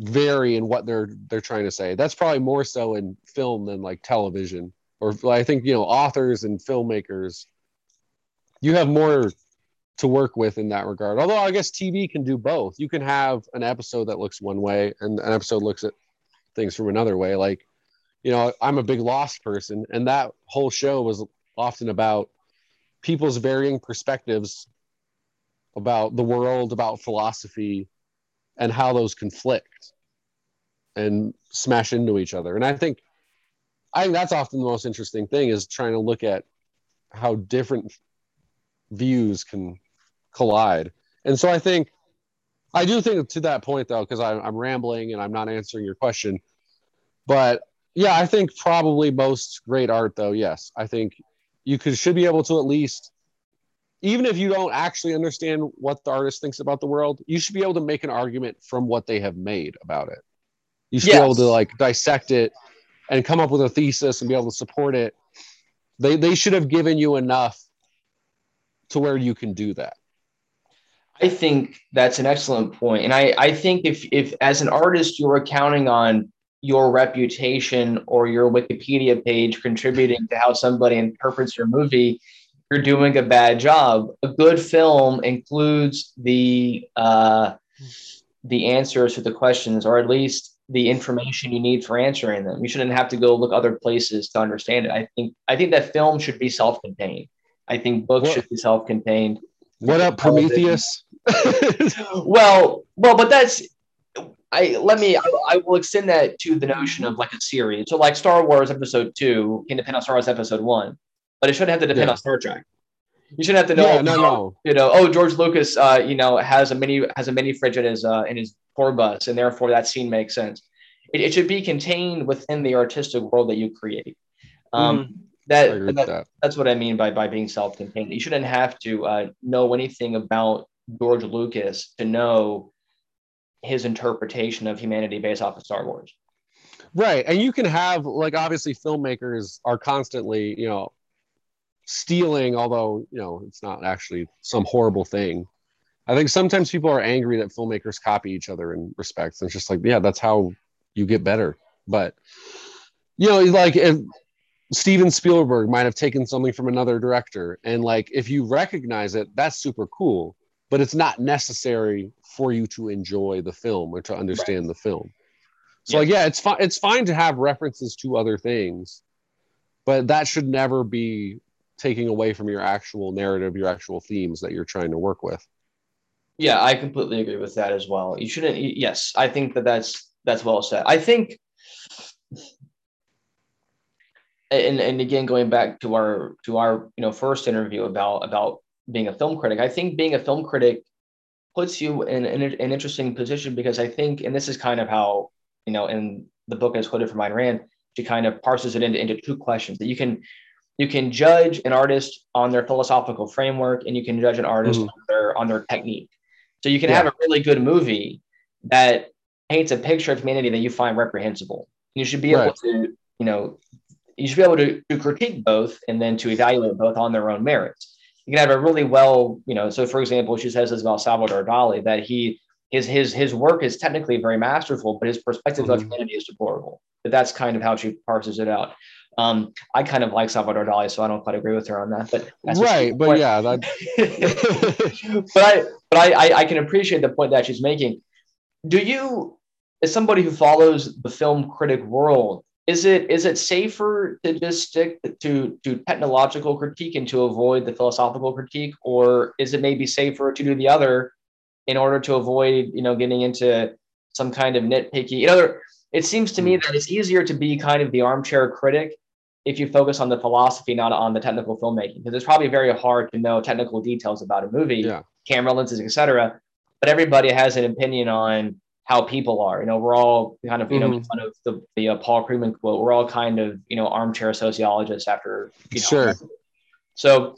vary in what they're they're trying to say. That's probably more so in film than like television. Or I think you know authors and filmmakers, you have more to work with in that regard. Although I guess TV can do both. You can have an episode that looks one way and an episode looks at things from another way. Like, you know, I'm a big Lost person, and that whole show was often about people's varying perspectives about the world, about philosophy, and how those conflict and smash into each other. And I think I think that's often the most interesting thing is trying to look at how different views can collide. And so I think I do think to that point though, because I'm, rambling and I'm not answering your question, but yeah, I think probably most great art though. Yes, I think you could should be able to at least even if you don't actually understand what the artist thinks about the world, you should be able to make an argument from what they have made about it. You should yes. be able to like dissect it and come up with a thesis and be able to support it. They they should have given you enough to where you can do that. I think that's an excellent point. And I, I think if if as an artist you are counting on your reputation or your Wikipedia page contributing to how somebody interprets your movie, you're doing a bad job. A good film includes the uh, the answers to the questions, or at least the information you need for answering them. You shouldn't have to go look other places to understand it. I think I think that film should be self-contained. I think books what, should be self-contained. What up, Prometheus? well, well, but that's I let me I, I, will extend that to the notion of like a series. So like Star Wars Episode Two can depend on Star Wars Episode One but it shouldn't have to depend yeah. on Star Trek. You shouldn't have to know. Yeah, no, no. You know, oh, George Lucas, uh, you know, has a mini has a mini fridge in his uh, in his tour bus, and therefore that scene makes sense. It, it should be contained within the artistic world that you create. Um, mm, that, that, that, that's what I mean by by being self-contained. You shouldn't have to uh, know anything about George Lucas to know his interpretation of humanity based off of Star Wars. Right, and you can have like obviously filmmakers are constantly you know stealing, although you know it's not actually some horrible thing. I think sometimes people are angry that filmmakers copy each other in respects. It's just like, yeah, that's how you get better. But you know, like if Steven Spielberg might have taken something from another director, and like if you recognize it, that's super cool. But it's not necessary for you to enjoy the film or to understand right. the film. So yeah. like, yeah, it's fine. It's fine to have references to other things, but that should never be taking away from your actual narrative, your actual themes that you're trying to work with. Yeah, I completely agree with that as well. You shouldn't. Yes, I think that that's that's well said. I think, and and again, going back to our to our you know first interview about about being a film critic, I think being a film critic puts you in, in an interesting position because I think, and this is kind of how you know in the book as quoted from Ayn Rand, she kind of parses it into, into two questions that you can you can judge an artist on their philosophical framework and you can judge an artist mm-hmm. on their on their technique so you can yeah. have a really good movie that paints a picture of humanity that you find reprehensible you should be right. able to you know you should be able to, to critique both and then to evaluate both on their own merits you can have a really well you know so for example she says this about salvador dali that he his his his work is technically very masterful but his perspective mm-hmm. of humanity is deplorable but that's kind of how she parses it out um, I kind of like Salvador Dali, so I don't quite agree with her on that. But right, but yeah, that... but I but I, I can appreciate the point that she's making. Do you, as somebody who follows the film critic world, is it is it safer to just stick to to technological critique and to avoid the philosophical critique, or is it maybe safer to do the other in order to avoid you know getting into some kind of nitpicky? You know, it seems to me hmm. that it's easier to be kind of the armchair critic if you focus on the philosophy, not on the technical filmmaking, because it's probably very hard to know technical details about a movie, yeah. camera lenses, etc. But everybody has an opinion on how people are. You know, we're all kind of, you know, kind of the, the uh, Paul Krugman quote, we're all kind of, you know, armchair sociologists after, you know, Sure. so,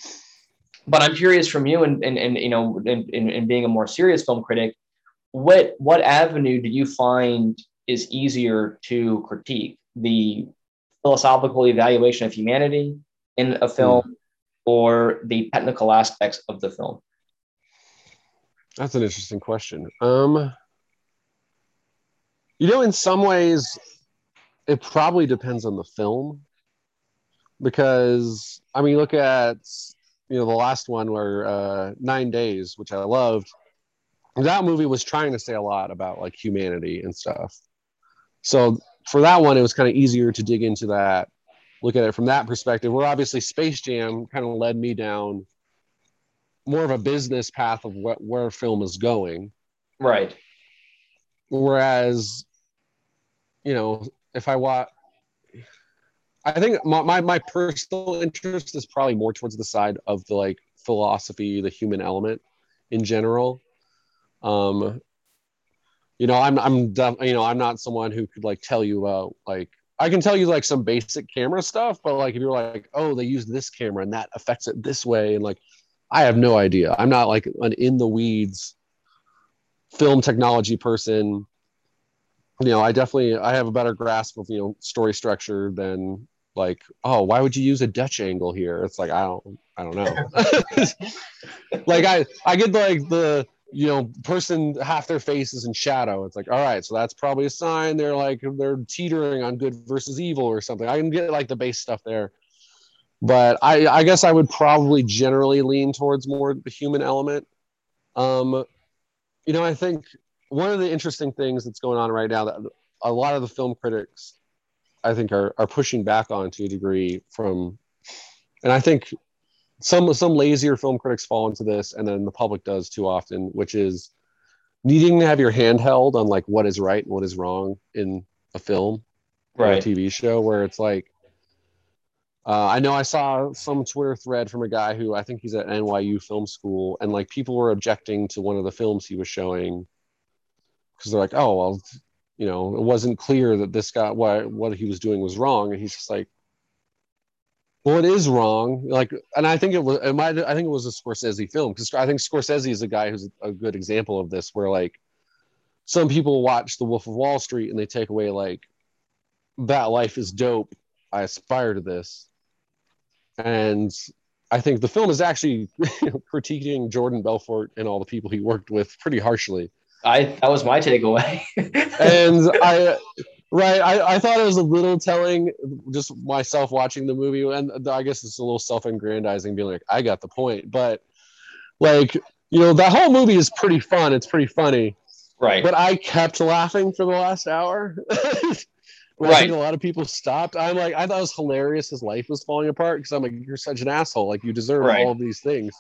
but I'm curious from you and, and, and you know, in, in, in being a more serious film critic, what, what avenue do you find is easier to critique? The philosophical evaluation of humanity in a film or the technical aspects of the film? That's an interesting question. Um, you know, in some ways, it probably depends on the film, because I mean, look at you know the last one where uh, Nine Days, which I loved. That movie was trying to say a lot about like humanity and stuff. So for that one, it was kind of easier to dig into that, look at it from that perspective. Where obviously Space Jam kind of led me down more of a business path of what where film is going. Right. Whereas, you know, if I watch, I think my, my, my personal interest is probably more towards the side of the like philosophy, the human element in general. Um, you know, I'm, I'm, you know, I'm not someone who could like tell you about like, I can tell you like some basic camera stuff, but like if you're like, oh, they use this camera and that affects it this way, and like, I have no idea. I'm not like an in the weeds film technology person. You know, I definitely I have a better grasp of you know story structure than like oh why would you use a Dutch angle here? It's like I don't I don't know. like I I get like the you know person half their face is in shadow. It's like all right, so that's probably a sign they're like they're teetering on good versus evil or something. I can get like the base stuff there but I, I guess I would probably generally lean towards more the human element. Um, you know, I think one of the interesting things that's going on right now that a lot of the film critics, I think, are are pushing back on to a degree from, and I think some some lazier film critics fall into this, and then the public does too often, which is needing to have your hand held on like what is right and what is wrong in a film or a Right. TV show, where it's like uh, I know I saw some Twitter thread from a guy who I think he's at NYU Film School, and like people were objecting to one of the films he was showing because they're like, "Oh, well, you know, it wasn't clear that this guy what what he was doing was wrong," and he's just like, "Well, it is wrong." Like, and I think it was it might I think it was a Scorsese film because I think Scorsese is a guy who's a good example of this, where like some people watch The Wolf of Wall Street and they take away like that life is dope. I aspire to this and I think the film is actually critiquing Jordan Belfort and all the people he worked with pretty harshly. I that was my takeaway. And I, right, I, I thought it was a little telling, just myself watching the movie, and I guess it's a little self-aggrandizing, being like, I got the point, but like, you know, that whole movie is pretty fun. It's pretty funny, right. but I kept laughing for the last hour. I think a lot of people stopped. I'm like, I thought it was hilarious. His life was falling apart because I'm like, you're such an asshole. Like you deserve Right. all of these things.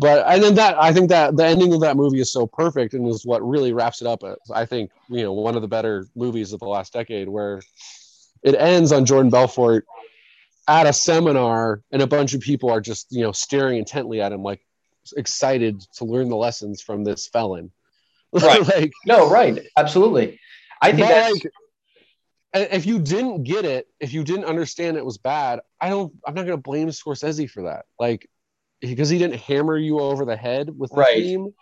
But and then that I think that the ending of that movie is so perfect and is what really wraps it up. As, I think you know one of the better movies of the last decade, where it ends on Jordan Belfort at a seminar and a bunch of people are just you know staring intently at him like excited to learn the lessons from this felon. Right. like No, right. Absolutely. I think that's like, and if you didn't get it, if you didn't understand it was bad, I don't. I'm not gonna blame Scorsese for that. Like, because he didn't hammer you over the head with the Right. theme.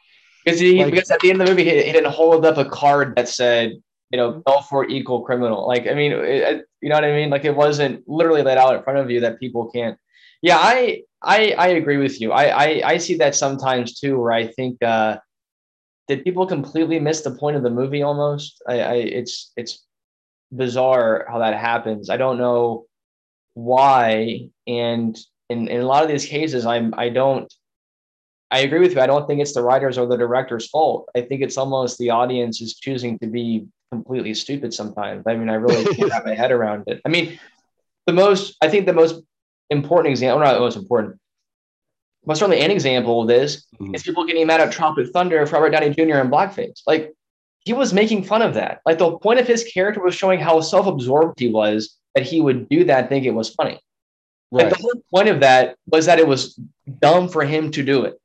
because he like- because at the end of the movie he, he didn't hold up a card that said you know Belfort equal criminal. Like I mean, it, you know what I mean? Like it wasn't literally laid out in front of you that people can't. Yeah, I I I agree with you. I I, I see that sometimes too, where I think uh, did people completely miss the point of the movie almost? I, I it's it's bizarre how that happens. I don't know why, and in, in a lot of these cases, I'm I don't I agree with you. I don't think it's the writers or the director's fault. I think it's almost the audience is choosing to be completely stupid sometimes. I mean, I really can't wrap my head around it. I mean, the most, I think the most important example, not the most important, but certainly an example of this Mhm. is people getting mad at Tropic Thunder for Robert Downey Jr. in blackface. Like, he was making fun of that. Like, the point of his character was showing how self absorbed he was that he would do that, think it was funny. Like Right. the whole point of that was that it was dumb for him to do it,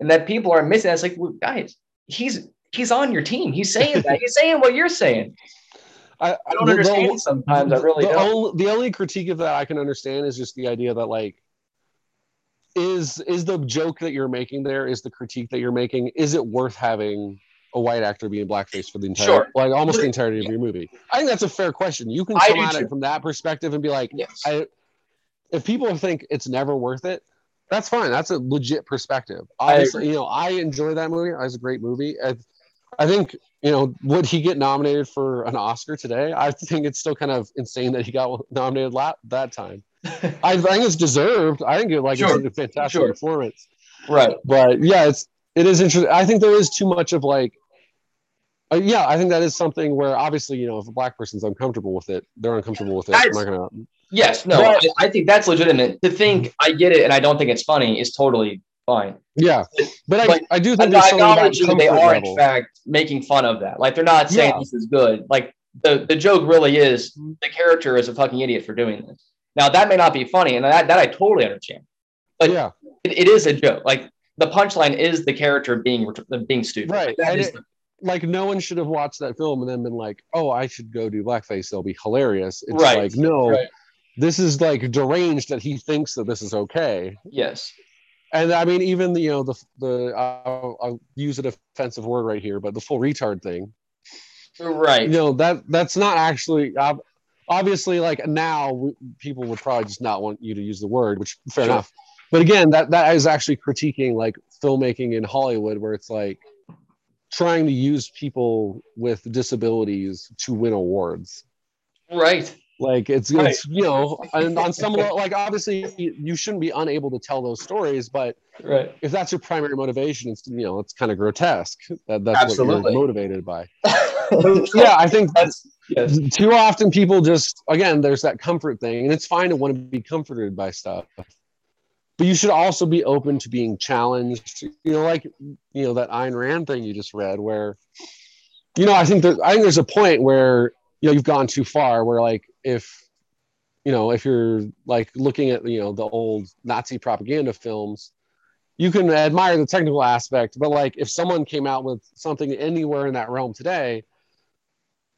and that people are missing. It's like, well, guys, he's he's on your team. He's saying that. he's saying what you're saying. I, I don't the, understand the, sometimes. I really the don't. Only, the only critique of that I can understand is just the idea that like is is the joke that you're making there is the critique that you're making is it worth having a white actor being blackface for the entire sure. like almost the entirety of your movie i think that's a fair question you can come at too. it from that perspective and be like yes. I, if people think it's never worth it that's fine that's a legit perspective obviously you know i enjoy that movie it's a great movie I, I think you know would he get nominated for an oscar today i think it's still kind of insane that he got nominated la- that time I think it's deserved. I think it like sure. it's a fantastic sure. performance. Right. But yeah, it's it is interesting. I think there is too much of like uh, yeah, I think that is something where obviously, you know, if a black person's uncomfortable with it, they're uncomfortable with it. I'm not gonna Yes, no, I, I think that's legitimate. To think I get it and I don't think it's funny is totally fine. Yeah, but, but I, I do think I acknowledge they are level. in fact making fun of that. Like they're not saying yeah. this is good. Like the the joke really is the character is a fucking idiot for doing this. Now that may not be funny, and that, that I totally understand. But yeah, it, it is a joke. Like the punchline is the character being being stupid. Right. Like, it, the, like no one should have watched that film and then been like, "Oh, I should go do blackface. They'll be hilarious." It's right. like no. Right. This is like deranged that he thinks that this is okay. Yes. And I mean, even the, you know the the I'll, I'll use an offensive word right here, but the full retard thing, right? You know that that's not actually obviously like now people would probably just not want you to use the word which fair sure. enough but again that that is actually critiquing like filmmaking in hollywood where it's like trying to use people with disabilities to win awards right like it's right. it's you know and on some level like obviously you shouldn't be unable to tell those stories but right if that's your primary motivation it's you know it's kind of grotesque that that's Absolutely. what you're motivated by yeah i think that's yes. too often people just again there's that comfort thing and it's fine to want to be comforted by stuff but you should also be open to being challenged you know like you know that Ayn Rand thing you just read where you know I think that I think there's a point where you know you've gone too far where like if you know if you're like looking at you know the old Nazi propaganda films you can admire the technical aspect but like if someone came out with something anywhere in that realm today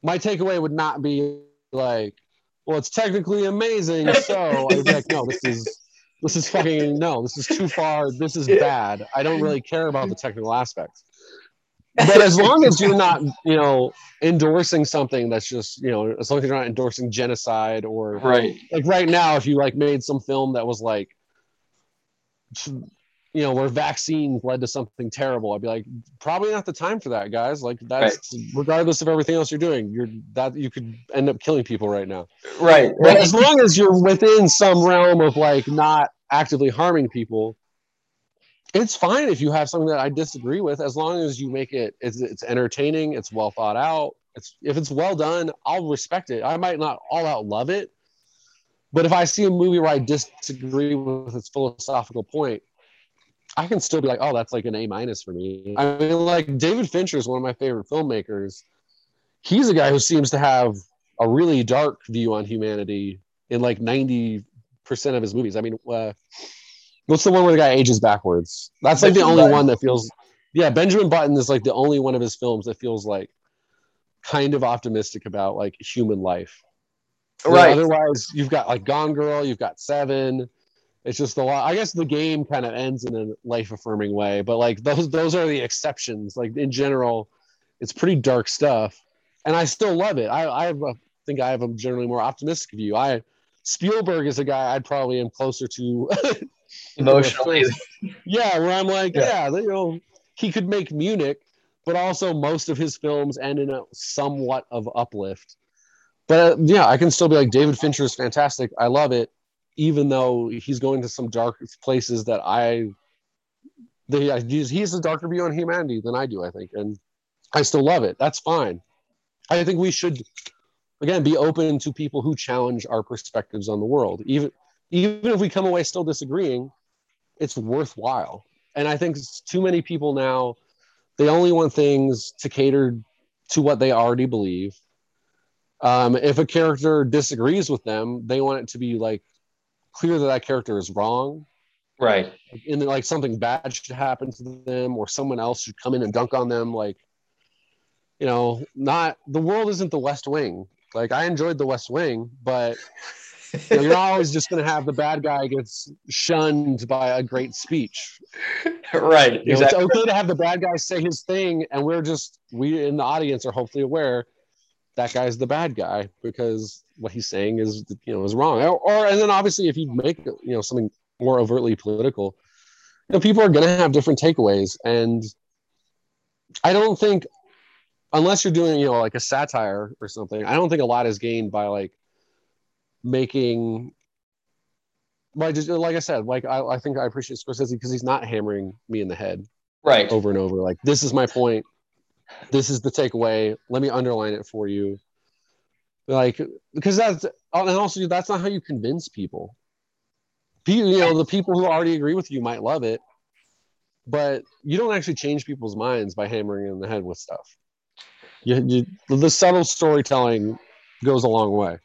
my takeaway would not be like, well, it's technically amazing. So I'd be like, no, this is this is fucking no, this is too far. This is bad. I don't really care about the technical aspects. But as long as you're not, you know, endorsing something that's just, you know, as long as you're not endorsing genocide or right, like right now, if you like made some film that was like you know, where vaccines led to something terrible, I'd be like, probably not the time for that, guys. Like that's right. regardless of everything else you're doing, you're that you could end up killing people right now. Right. But as long as you're within some realm of like not actively harming people, it's fine if you have something that I disagree with, as long as you make it it's, it's entertaining, it's well thought out. It's if it's well done, I'll respect it. I might not all out love it, but if I see a movie where I disagree with its philosophical point, I can still be like, oh, that's like an A minus for me. I mean, like David Fincher is one of my favorite filmmakers. He's a guy who seems to have a really dark view on humanity in like 90% of his movies. I mean, uh, what's the one where the guy ages backwards? That's like Benjamin the only Button. one that feels, yeah, Benjamin Button is like the only one of his films that feels like kind of optimistic about like human life. Right. otherwise, you've got like Gone Girl, you've got Seven it's just a lot. I guess the game kind of ends in a life affirming way, but like those those are the exceptions. Like in general, it's pretty dark stuff, and I still love it. I I have a, think I have a generally more optimistic view. I Spielberg is a guy I'd probably am closer to emotionally. yeah, where I'm like, yeah. yeah, you know, he could make Munich, but also most of his films end in a somewhat of uplift. But uh, yeah, I can still be like David Fincher is fantastic. I love it even though he's going to some dark places that I, they, he has a darker view on humanity than I do, I think, and I still love it. That's fine. I think we should, again, be open to people who challenge our perspectives on the world, even even if we come away still disagreeing. It's worthwhile, and I think too many people now, they only want things to cater to what they already believe. Um, if a character disagrees with them, they want it to be like clear that that character is wrong right and like something bad should happen to them or someone else should come in and dunk on them like you know, not the world isn't the West Wing. Like I enjoyed the West Wing, but you know, not always just going to have the bad guy gets shunned by a great speech. right. You know, exactly. It's okay to have the bad guy say his thing, and we're just we in the audience are hopefully aware that guy's the bad guy because what he's saying is you know is wrong. Or, or and then obviously if you make you know something more overtly political, you know people are going to have different takeaways, and I don't think unless you're doing you know like a satire or something, I don't think a lot is gained by like making like just like I said, like I, I think I appreciate Scorsese because he's not hammering me in the head right over and over. Like this is my point. This is the takeaway. Let me underline it for you. Like because that's and also that's not how you convince people. You know, the people who already agree with you might love it, but you don't actually change people's minds by hammering in the head with stuff. You, you, the subtle storytelling goes a long way.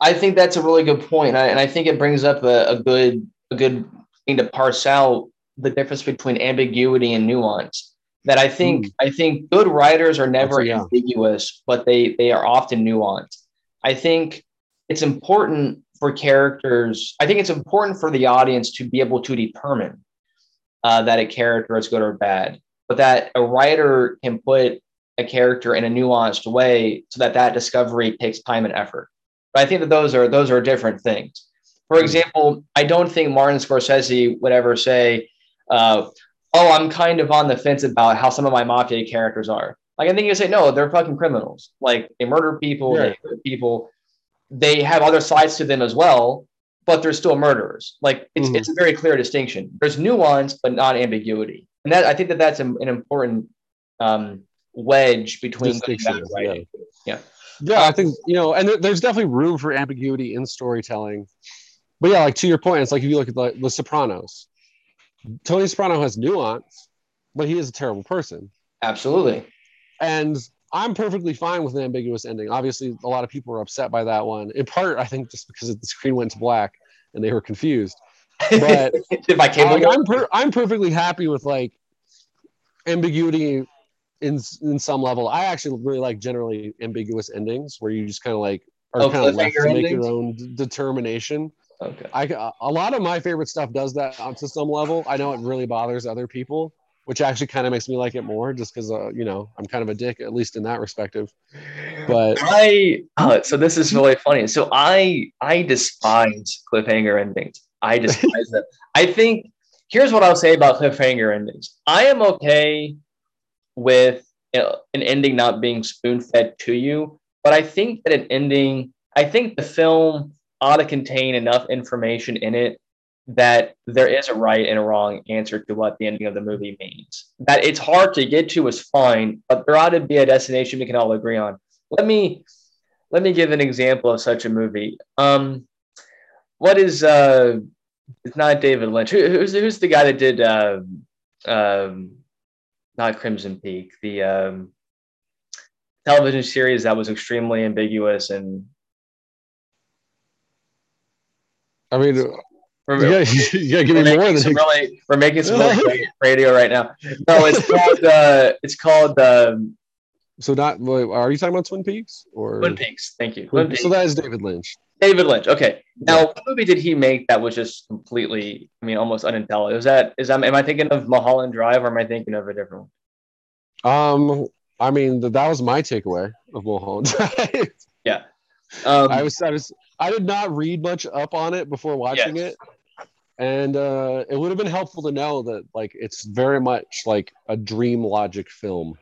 I think that's a really good point, I, and I think it brings up a, a good a good thing to parse out the difference between ambiguity and nuance. That I think mm. I think good writers are never yeah. ambiguous, but they they are often nuanced. I think it's important for characters. I think it's important for the audience to be able to determine uh, that a character is good or bad, but that a writer can put a character in a nuanced way so that that discovery takes time and effort. But I think that those are those are different things. For hmm. example, I don't think Martin Scorsese would ever say, uh, "Oh, I'm kind of on the fence about how some of my mafia characters are." Like I think you say, "No, they're fucking criminals. Like they murder people, yeah. they hurt people. They have other sides to them as well, but they're still murderers. Like it's mm-hmm. it's a very clear distinction. There's nuance, but not ambiguity, and that I think that that's an, an important um, wedge between distinction. Yeah. yeah. Yeah, I think you know, and there, there's definitely room for ambiguity in storytelling. But yeah, like to your point, it's like if you look at the, the Sopranos, Tony Soprano has nuance, but he is a terrible person. Absolutely. And I'm perfectly fine with an ambiguous ending. Obviously, a lot of people were upset by that one. In part, I think just because the screen went to black and they were confused. But I, I'm, per- I'm perfectly happy with like ambiguity in in some level. I actually really like generally ambiguous endings where you just kind of like are oh, kind of left to make your own d- determination. Okay. I a lot of my favorite stuff does that to some level. I know it really bothers other people, which actually kind of makes me like it more, just because uh, you know I'm kind of a dick at least in that perspective. But I uh, so this is really funny. So I I despise cliffhanger endings. I despise them. I think here's what I'll say about cliffhanger endings. I am okay with you know, an ending not being spoon fed to you. But I think that an ending, I think the film ought to contain enough information in it that there is a right and a wrong answer to what the ending of the movie means. That it's hard to get to is fine, but there ought to be a destination we can all agree on. Let me let me give an example of such a movie. Um, what is uh, it's not David Lynch. Who, who's who's the guy that did uh, um, not Crimson Peak, the um, television series that was extremely ambiguous and. I mean, we're, yeah, yeah, give me more than some really. We're making some radio right now. No, it's called. Uh, it's called. Um, so not. Are you talking about Twin Peaks or Twin Peaks? Thank you. Twin, so that is David Lynch. David Lynch. Okay. Now, yeah. what movie did he make that was just completely, I mean, almost unintelligible? Is that, is that, am I thinking of Mulholland Drive or am I thinking of a different one? Um, I mean, that was my takeaway of Mulholland Drive. yeah. Um, I was, I was, I did not read much up on it before watching yes. it. And uh, it would have been helpful to know that, like, it's very much like a dream logic film.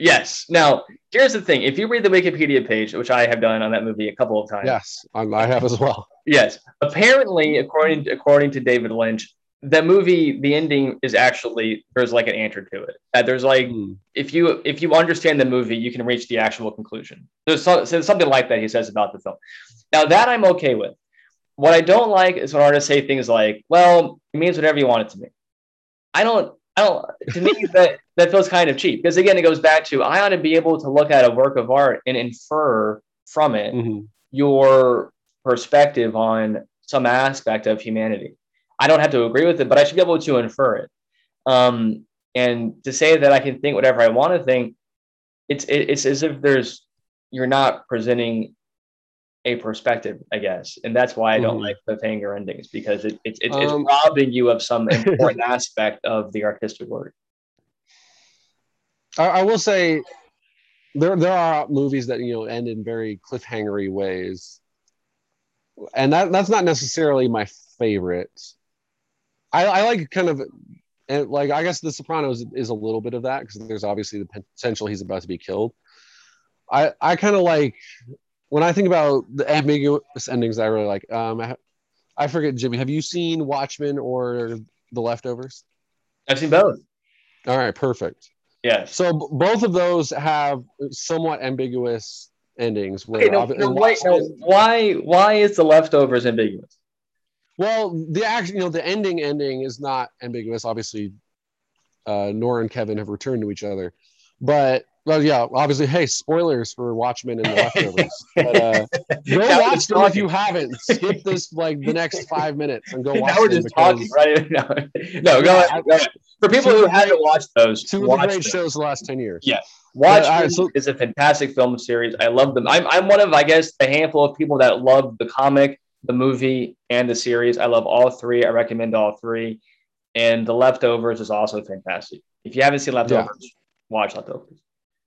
Yes. Now, here's the thing: if you read the Wikipedia page, which I have done on that movie a couple of times, yes, I have as well. Yes. Apparently, according to, according to David Lynch, the movie, the ending is actually there's like an answer to it. That there's like mm. if you if you understand the movie, you can reach the actual conclusion. There's, so, so something like that he says about the film. Now that I'm okay with. What I don't like is when artists say things like, "Well, it means whatever you want it to mean." I don't I don't. To me, that that feels kind of cheap because again, it goes back to I ought to be able to look at a work of art and infer from it mm-hmm. your perspective on some aspect of humanity. I don't have to agree with it, but I should be able to infer it. Um, and to say that I can think whatever I want to think it's it's as if there's you're not presenting a perspective, I guess, and that's why I don't Mhm. like cliffhanger endings because it, it's it's it's Um, robbing you of some important aspect of the artistic work. I, I will say there there are movies that you know end in very cliffhangery ways, and that that's not necessarily my favorite. I, I like kind of and like I guess The Sopranos is a little bit of that because there's obviously the potential he's about to be killed. I I kind of like when I think about the ambiguous endings. I really like. Um, I, I forget, Jimmy. Have you seen Watchmen or The Leftovers? I've seen both. All right, perfect. Yes. So b- both of those have somewhat ambiguous endings. Where Okay, no, ob- no, wait, no, why why is the leftovers ambiguous? well, the act, you know, the ending ending is not ambiguous. Obviously, uh, Nora and Kevin have returned to each other, but well, yeah, obviously, hey, spoilers for Watchmen and the leftovers. but, uh, go Now watch them if you haven't. Skip this like the next five minutes and go watch now we're them just because talking, right? No, no go, ahead, go ahead. For people who haven't watched those, two of the great them. shows the last ten years. Yeah. Watchmen all right, so- is a fantastic film series. I love them. I'm, I'm one of, I guess, the handful of people that love the comic, the movie, and the series. I love all three. I recommend all three. And The Leftovers is also fantastic. If you haven't seen Leftovers, watch Leftovers.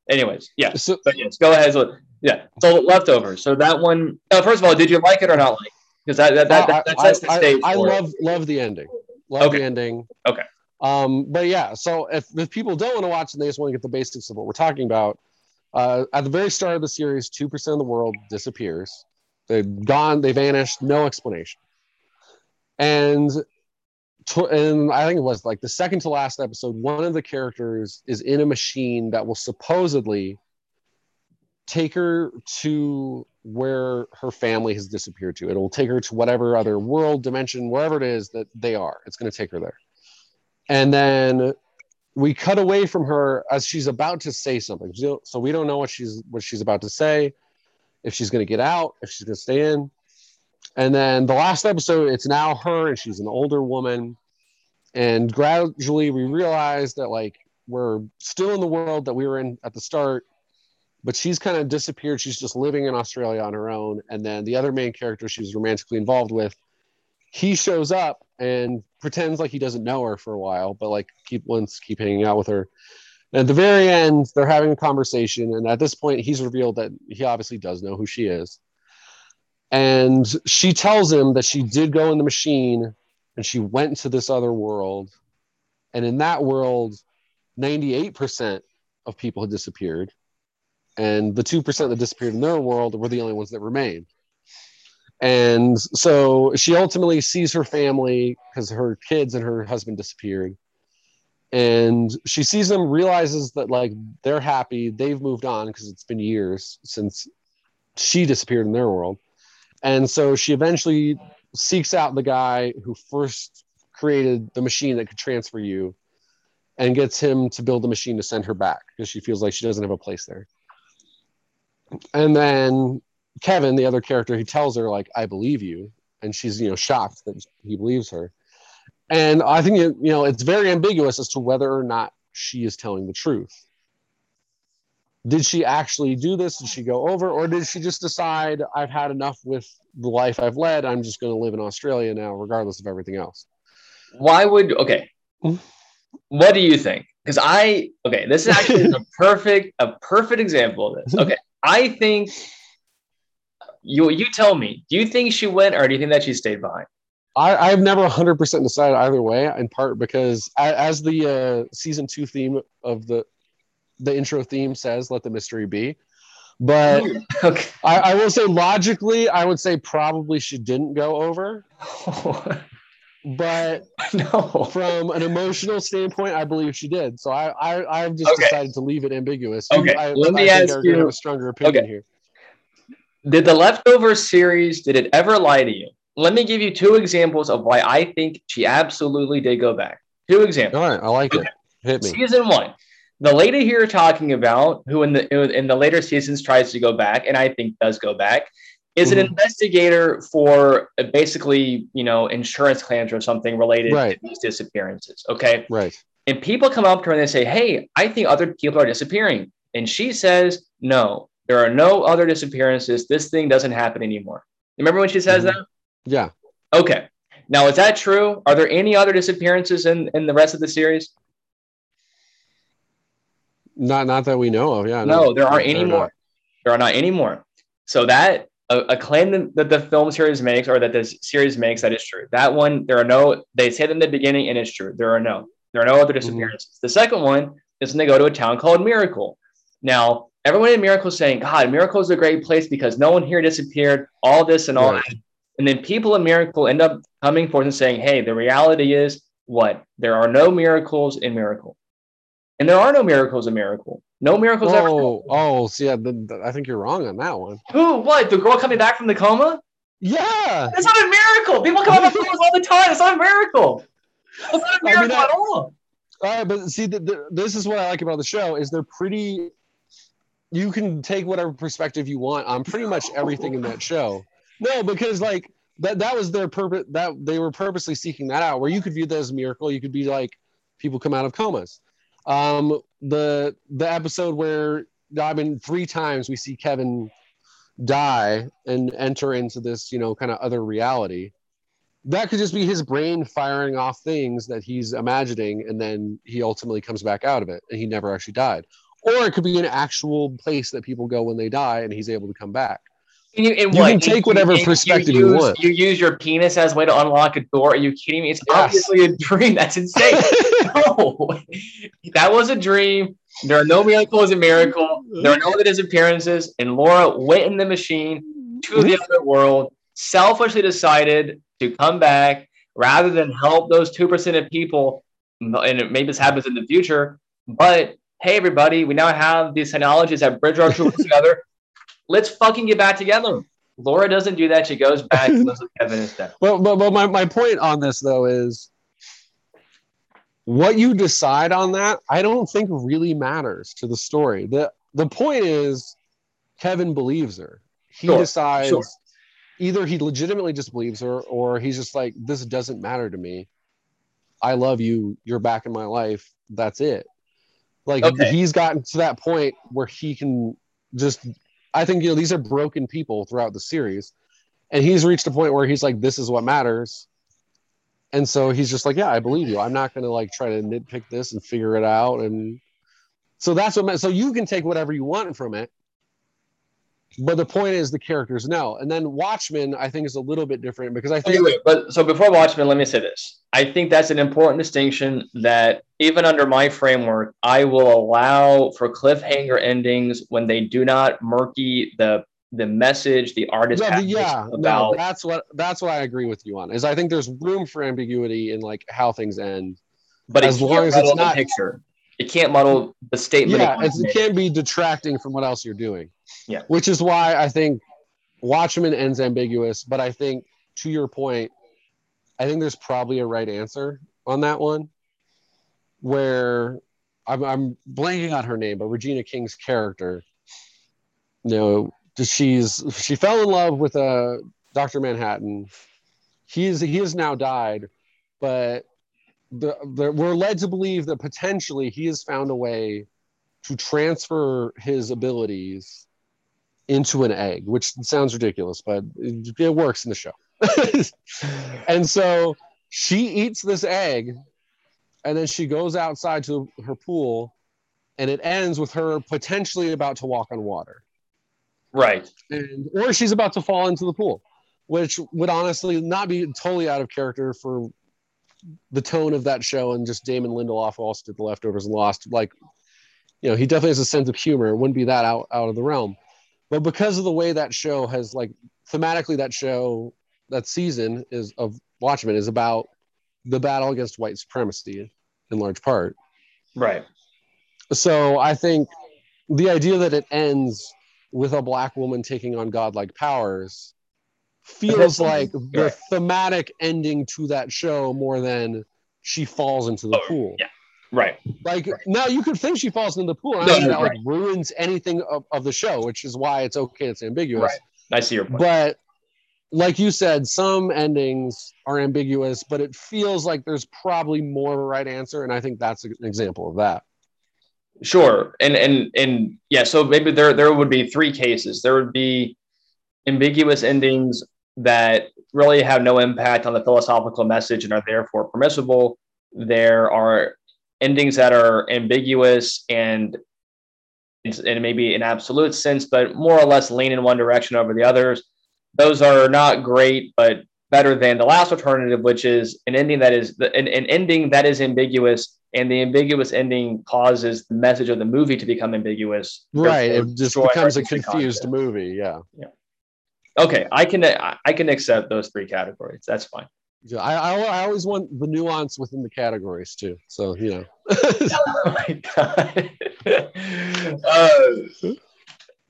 Anyways, yeah. So But yes, go ahead. So, yeah. So Leftovers. So that one. Uh, first of all, did you like it or not like? Because that that, that, that, that I, sets the I- stage. I, for it. love love the ending. Love Okay. the ending. Okay. Um, but yeah, so if, if people don't want to watch and they just want to get the basics of what we're talking about, uh, at the very start of the series, two percent of the world disappears. They've gone, they vanished, no explanation. And and I think it was like the second to last episode, one of the characters is in a machine that will supposedly take her to where her family has disappeared to. It will take her to whatever other world, dimension, wherever it is that they are. It's going to take her there. And then we cut away from her as she's about to say something. So so we don't know what she's what she's about to say, if she's going to get out, if she's going to stay in. And then the last episode, it's now her, and she's an older woman. And gradually, we realize that like we're still in the world that we were in at the start, but she's kind of disappeared. She's just living in Australia on her own. And then the other main character she was romantically involved with, he shows up and pretends like he doesn't know her for a while, but like keep to keep hanging out with her. And at the very end, they're having a conversation, and at this point, he's revealed that he obviously does know who she is. And she tells him that she did go in the machine and she went to this other world. And in that world, 98% of people had disappeared. And the 2% that disappeared in their world were the only ones that remained. And so she ultimately sees her family because her kids and her husband disappeared. And she sees them, realizes that like they're happy, they've moved on because it's been years since she disappeared in their world. And so she eventually seeks out the guy who first created the machine that could transfer you and gets him to build the machine to send her back because she feels like she doesn't have a place there. And then Kevin, the other character, he tells her like, "I believe you," and she's you know shocked that he believes her. And I think you know it's very ambiguous as to whether or not she is telling the truth. Did she actually do this? Did she go over, or did she just decide I've had enough with the life I've led? I'm just going to live in Australia now, regardless of everything else. Why would okay? Mhm. What do you think? Because I okay, this is actually a perfect a perfect example of this. Okay, I think you you tell me. Do you think she went, or do you think that she stayed behind? I, I've never 100% decided either way, in part because as the uh, season two theme of the the intro theme says, "Let the mystery be." But Okay. I, I will say, logically, I would say probably she didn't go over. But no. from an emotional standpoint, I believe she did. So I, I I've just Okay. decided to leave it ambiguous. Okay, I, let me I think ask you have a stronger opinion Okay. here. Did the leftovers series did it ever lie to you? Let me give you two examples of why I think she absolutely did go back. Two examples. All right, I like it. Hit me. Season one, the lady here talking about who in the in the later seasons tries to go back, and I think does go back, is an Mhm. investigator for uh, basically you know insurance claims or something related Right. to these disappearances. Okay, Right. and people come up to her and they say, "Hey, I think other people are disappearing." And she says, no, there are no other disappearances. This thing doesn't happen anymore. Remember when she says Mhm. that? Yeah. Okay. Now, is that true? Are there any other disappearances in, in the rest of the series? Not not that we know of. Yeah. No, there aren't any more. not. There are not any more. So that a, a claim that, that the film series makes or that this series makes that is true. That one, there are no. They say in the beginning, and it's true. There are no. There are no other mm-hmm. disappearances. The second one is when they go to a town called Miracle. Now, everyone in Miracle is saying, "God, Miracle is a great place because no one here disappeared. All this and all Right. that." And then people in Miracle end up coming forth and saying, "Hey, the reality is what? There are no miracles in Miracle, and there are no miracles in Miracle. No miracles ever." Oh, oh, see, the- I think you're wrong on that one. Who? What? The girl coming back from the coma? Yeah. That's not a miracle. People come out of comas all the time. It's not a miracle. It's not a I mean, miracle I- at all. All right, but see, the, the, this is what I like about the show is they're pretty. You can take whatever perspective you want on pretty much everything in that show. No, because like that that was their purpose. That they were purposely seeking that out, where you could view that as a miracle. You could be like, people come out of comas. Um, the the episode where I mean, three times we see Kevin die and enter into this, you know, kind of other reality. That could just be his brain firing off things that he's imagining and then he ultimately comes back out of it and he never actually died. Or it could be an actual place that people go when they die and he's able to come back you, You can take whatever perspective you use, want. You use your penis as a way to unlock a door. Are you kidding me? It's Yes. obviously a dream. That's insane. no, that was a dream. There are no miracles in miracle. There are no other disappearances. And Laura went in the machine to the other world, selfishly decided to come back rather than help those 2% of people. And maybe this happens in the future. But hey, everybody, we now have these technologies that bridge our tools together. Let's fucking get back together. Laura doesn't do that. She goes back and lives with Kevin instead. well but, but my, my point on this though is what you decide on that i don't think really matters to the story the the point is kevin believes her he Sure, decides sure. either he legitimately just believes her or he's just like this doesn't matter to me i love you you're back in my life that's it like Okay. he's gotten to that point where he can just i think you know these are broken people throughout the series. And he's reached a point where he's like this is what matters. And so he's just like yeah i believe you. I'm not going to like try to nitpick this and figure it out. And so that's what so you can take whatever you want from it but the point is the characters know and then watchmen i think is a little bit different because i Wait, think wait, but so before Watchmen, let me say this. I think that's an important distinction that even under my framework, I will allow for cliffhanger endings when they do not murky the the message the artist No, has yeah no, that's what that's what i agree with you on is i think there's room for ambiguity in like how things end but as long as it's not- picture. It can't muddle the statement. yeah it it can't be detracting from what else you're doing Yeah. which is why i think watchmen ends ambiguous but i think to your point i think there's probably a right answer on that one where i'm, I'm blanking on her name but regina king's character you know she's she fell in love with uh, a dr manhattan he's he has now died but the, the, we're led to believe that potentially he has found a way to transfer his abilities into an egg, which sounds ridiculous, but it, it works in the show. and so she eats this egg, and then she goes outside to her pool, and it ends with her potentially about to walk on water, right. and or she's about to fall into the pool, which would honestly not be totally out of character for the tone of that show and just Damon Lindelof who also did the leftovers and lost. Like, you know, he definitely has a sense of humor. It wouldn't be that out, out of the realm. But because of the way that show has like thematically that show that season is of Watchmen is about the battle against white supremacy in large part. Right. So I think the idea that it ends with a black woman taking on godlike powers feels like the Right. thematic ending to that show more than she falls into the Oh, pool. yeah. Right. Like now you could think she falls in the pool and No, that like ruins anything of, of the show, which is why it's okay, it's ambiguous. Right. I see your point. But like you said, some endings are ambiguous, but it feels like there's probably more of a right answer. And I think that's an example of that. Sure, and and and yeah, so maybe there there would be three cases. There would be ambiguous endings that really have no impact on the philosophical message and are therefore permissible. There are endings that are ambiguous and and maybe an absolute sense, but more or less lean in one direction over the others. Those are not great, but better than the last alternative, which is an ending that is an, an ending that is ambiguous, and the ambiguous ending causes the message of the movie to become ambiguous. Right, it just becomes a confused movie. Yeah. Yeah. Okay, I can I can accept those three categories. That's fine. Yeah, I, I, I always want the nuance within the categories too. So you know. oh my god. uh,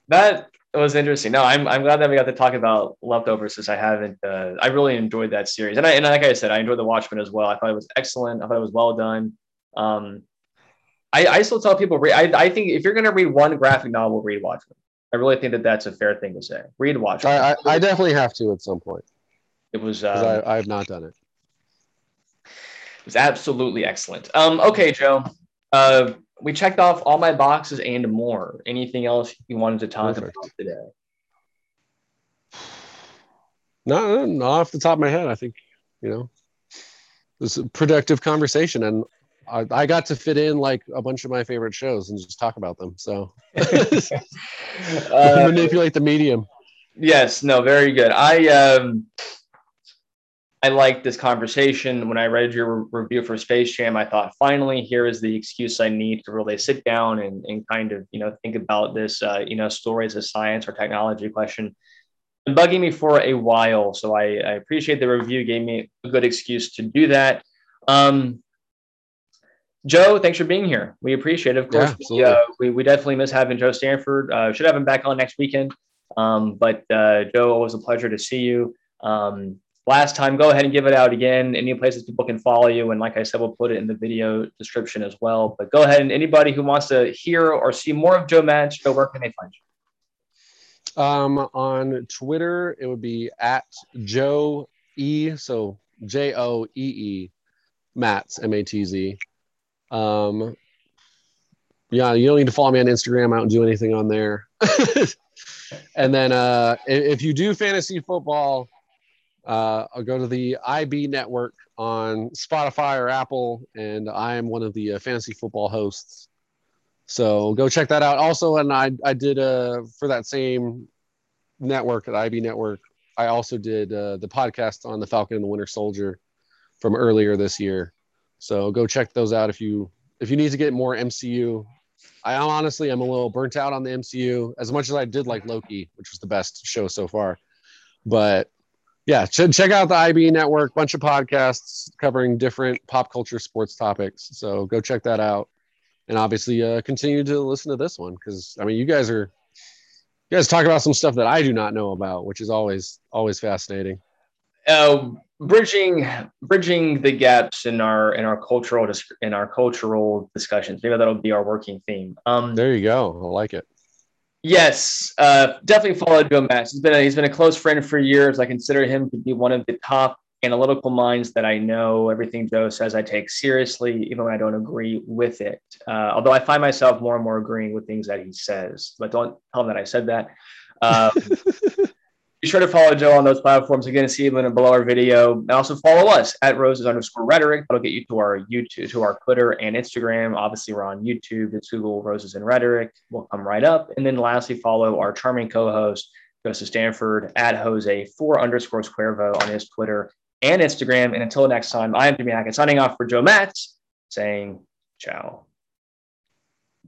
that was interesting. No, I'm I'm glad that we got to talk about leftovers since I haven't. Uh, I really enjoyed that series, and I and like I said, I enjoyed the Watchmen as well. I thought it was excellent. I thought it was well done. Um, I, I still tell people read. I, I think if you're going to read one graphic novel, read Watchmen. I really think that that's a fair thing to say. Read Watchmen. I, I, I definitely have to at some point. It was. Um, I, I have not done it. It was absolutely excellent. Um, okay, Joe. Uh, we checked off all my boxes and more. Anything else you wanted to talk Perfect. about today? No, not off the top of my head. I think you know it was a productive conversation, and I, I, got to fit in like a bunch of my favorite shows and just talk about them. So uh, manipulate the medium. Yes, no, very good. I um I liked this conversation. When I read your re- review for Space Jam, I thought finally here is the excuse I need to really sit down and, and kind of you know think about this uh, you know story as a science or technology question. Been bugging me for a while, so I, I appreciate the review. Gave me a good excuse to do that. Um, Joe, thanks for being here. We appreciate it. Of course, yeah, we, uh, we, we, definitely miss having Joe Stanford. Uh, should have him back on next weekend. Um, but uh, Joe, always a pleasure to see you. Um, last time, go ahead and give it out again. Any places people can follow you. And like I said, we'll put it in the video description as well. But go ahead and anybody who wants to hear or see more of Joe Matz, Joe, where can they find you? Um, on Twitter, it would be at Joe E. So J O E E Matz, M A T Z. Um, yeah, you don't need to follow me on Instagram. I don't do anything on there. and then uh, if you do fantasy football, uh, I'll go to the IB network on Spotify or Apple, and I am one of the uh, fantasy football hosts. So go check that out. Also, and I I did uh for that same network at IB Network. I also did uh, the podcast on the Falcon and the Winter Soldier from earlier this year. So go check those out if you if you need to get more MCU. I honestly am a little burnt out on the MCU as much as I did like Loki, which was the best show so far. But yeah, ch- check out the IB network, bunch of podcasts covering different pop culture sports topics. So go check that out. And obviously uh, continue to listen to this one because I mean you guys are you guys talk about some stuff that I do not know about, which is always always fascinating. Uh, bridging bridging the gaps in our in our cultural in our cultural discussions. Maybe that'll be our working theme. Um, there you go. I like it. Yes, uh, definitely followed Joe Matz. He's been a, he's been a close friend for years. I consider him to be one of the top analytical minds that I know. Everything Joe says, I take seriously, even when I don't agree with it. Uh, although I find myself more and more agreeing with things that he says. But don't tell him that I said that. Um, be sure to follow Joe on those platforms. Again, see him in below our video. And also follow us at roses underscore rhetoric. That'll get you to our YouTube, to our Twitter and Instagram. Obviously, we're on YouTube. It's Google Roses and Rhetoric. We'll come right up. And then lastly, follow our charming co-host, Joseph Stanford at Jose four underscore Cuervo on his Twitter and Instagram. And until next time, I am Jimmy Hackett signing off for Joe Matz, saying ciao.